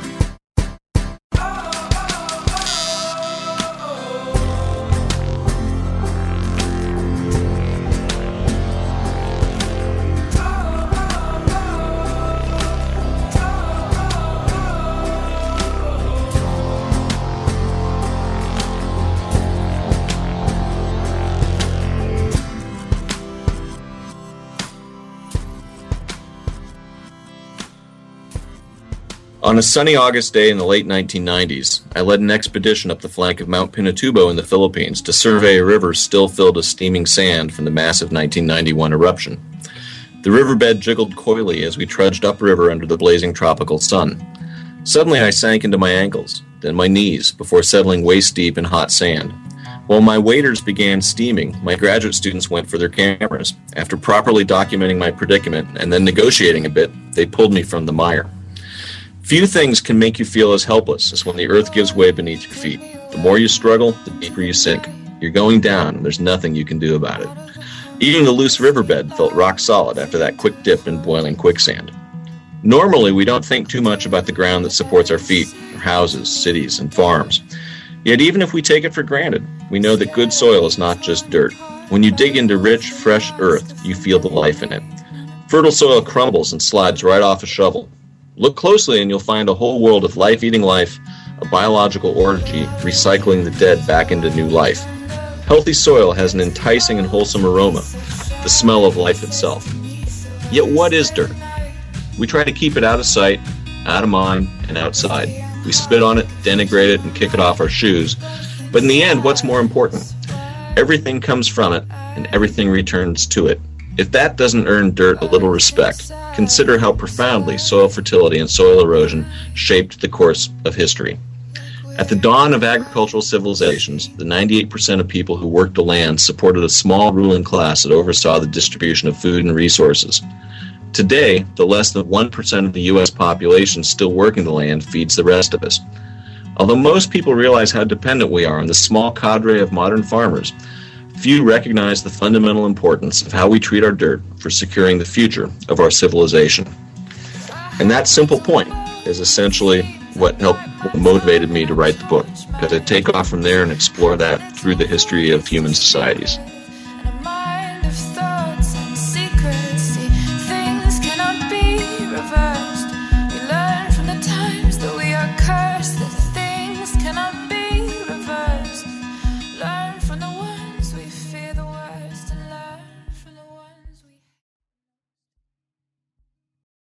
On a sunny August day in the late 1990s, I led an expedition up the flank of Mount Pinatubo in the Philippines to survey a river still filled with steaming sand from the massive 1991 eruption. The riverbed jiggled coyly as we trudged upriver under the blazing tropical sun. Suddenly, I sank into my ankles, then my knees, before settling waist deep in hot sand. While my waders began steaming, my graduate students went for their cameras. After properly documenting my predicament and then negotiating a bit, they pulled me from the mire. Few things can make you feel as helpless as when the earth gives way beneath your feet. The more you struggle, the deeper you sink. You're going down, and there's nothing you can do about it. Eating the loose riverbed felt rock solid after that quick dip in boiling quicksand. Normally, we don't think too much about the ground that supports our feet, our houses, cities, and farms. Yet, even if we take it for granted, we know that good soil is not just dirt. When you dig into rich, fresh earth, you feel the life in it. Fertile soil crumbles and slides right off a shovel. Look closely and you'll find a whole world of life eating life, a biological orgy recycling the dead back into new life. Healthy soil has an enticing and wholesome aroma, the smell of life itself. Yet, what is dirt? We try to keep it out of sight, out of mind, and outside. We spit on it, denigrate it, and kick it off our shoes. But in the end, what's more important? Everything comes from it, and everything returns to it. If that doesn't earn dirt a little respect, consider how profoundly soil fertility and soil erosion shaped the course of history. At the dawn of agricultural civilizations, the 98% of people who worked the land supported a small ruling class that oversaw the distribution of food and resources. Today, the less than 1% of the U.S. population still working the land feeds the rest of us. Although most people realize how dependent we are on the small cadre of modern farmers, few recognize the fundamental importance of how we treat our dirt for securing the future of our civilization. And that simple point is essentially what helped motivated me to write the book, because I take off from there and explore that through the history of human societies.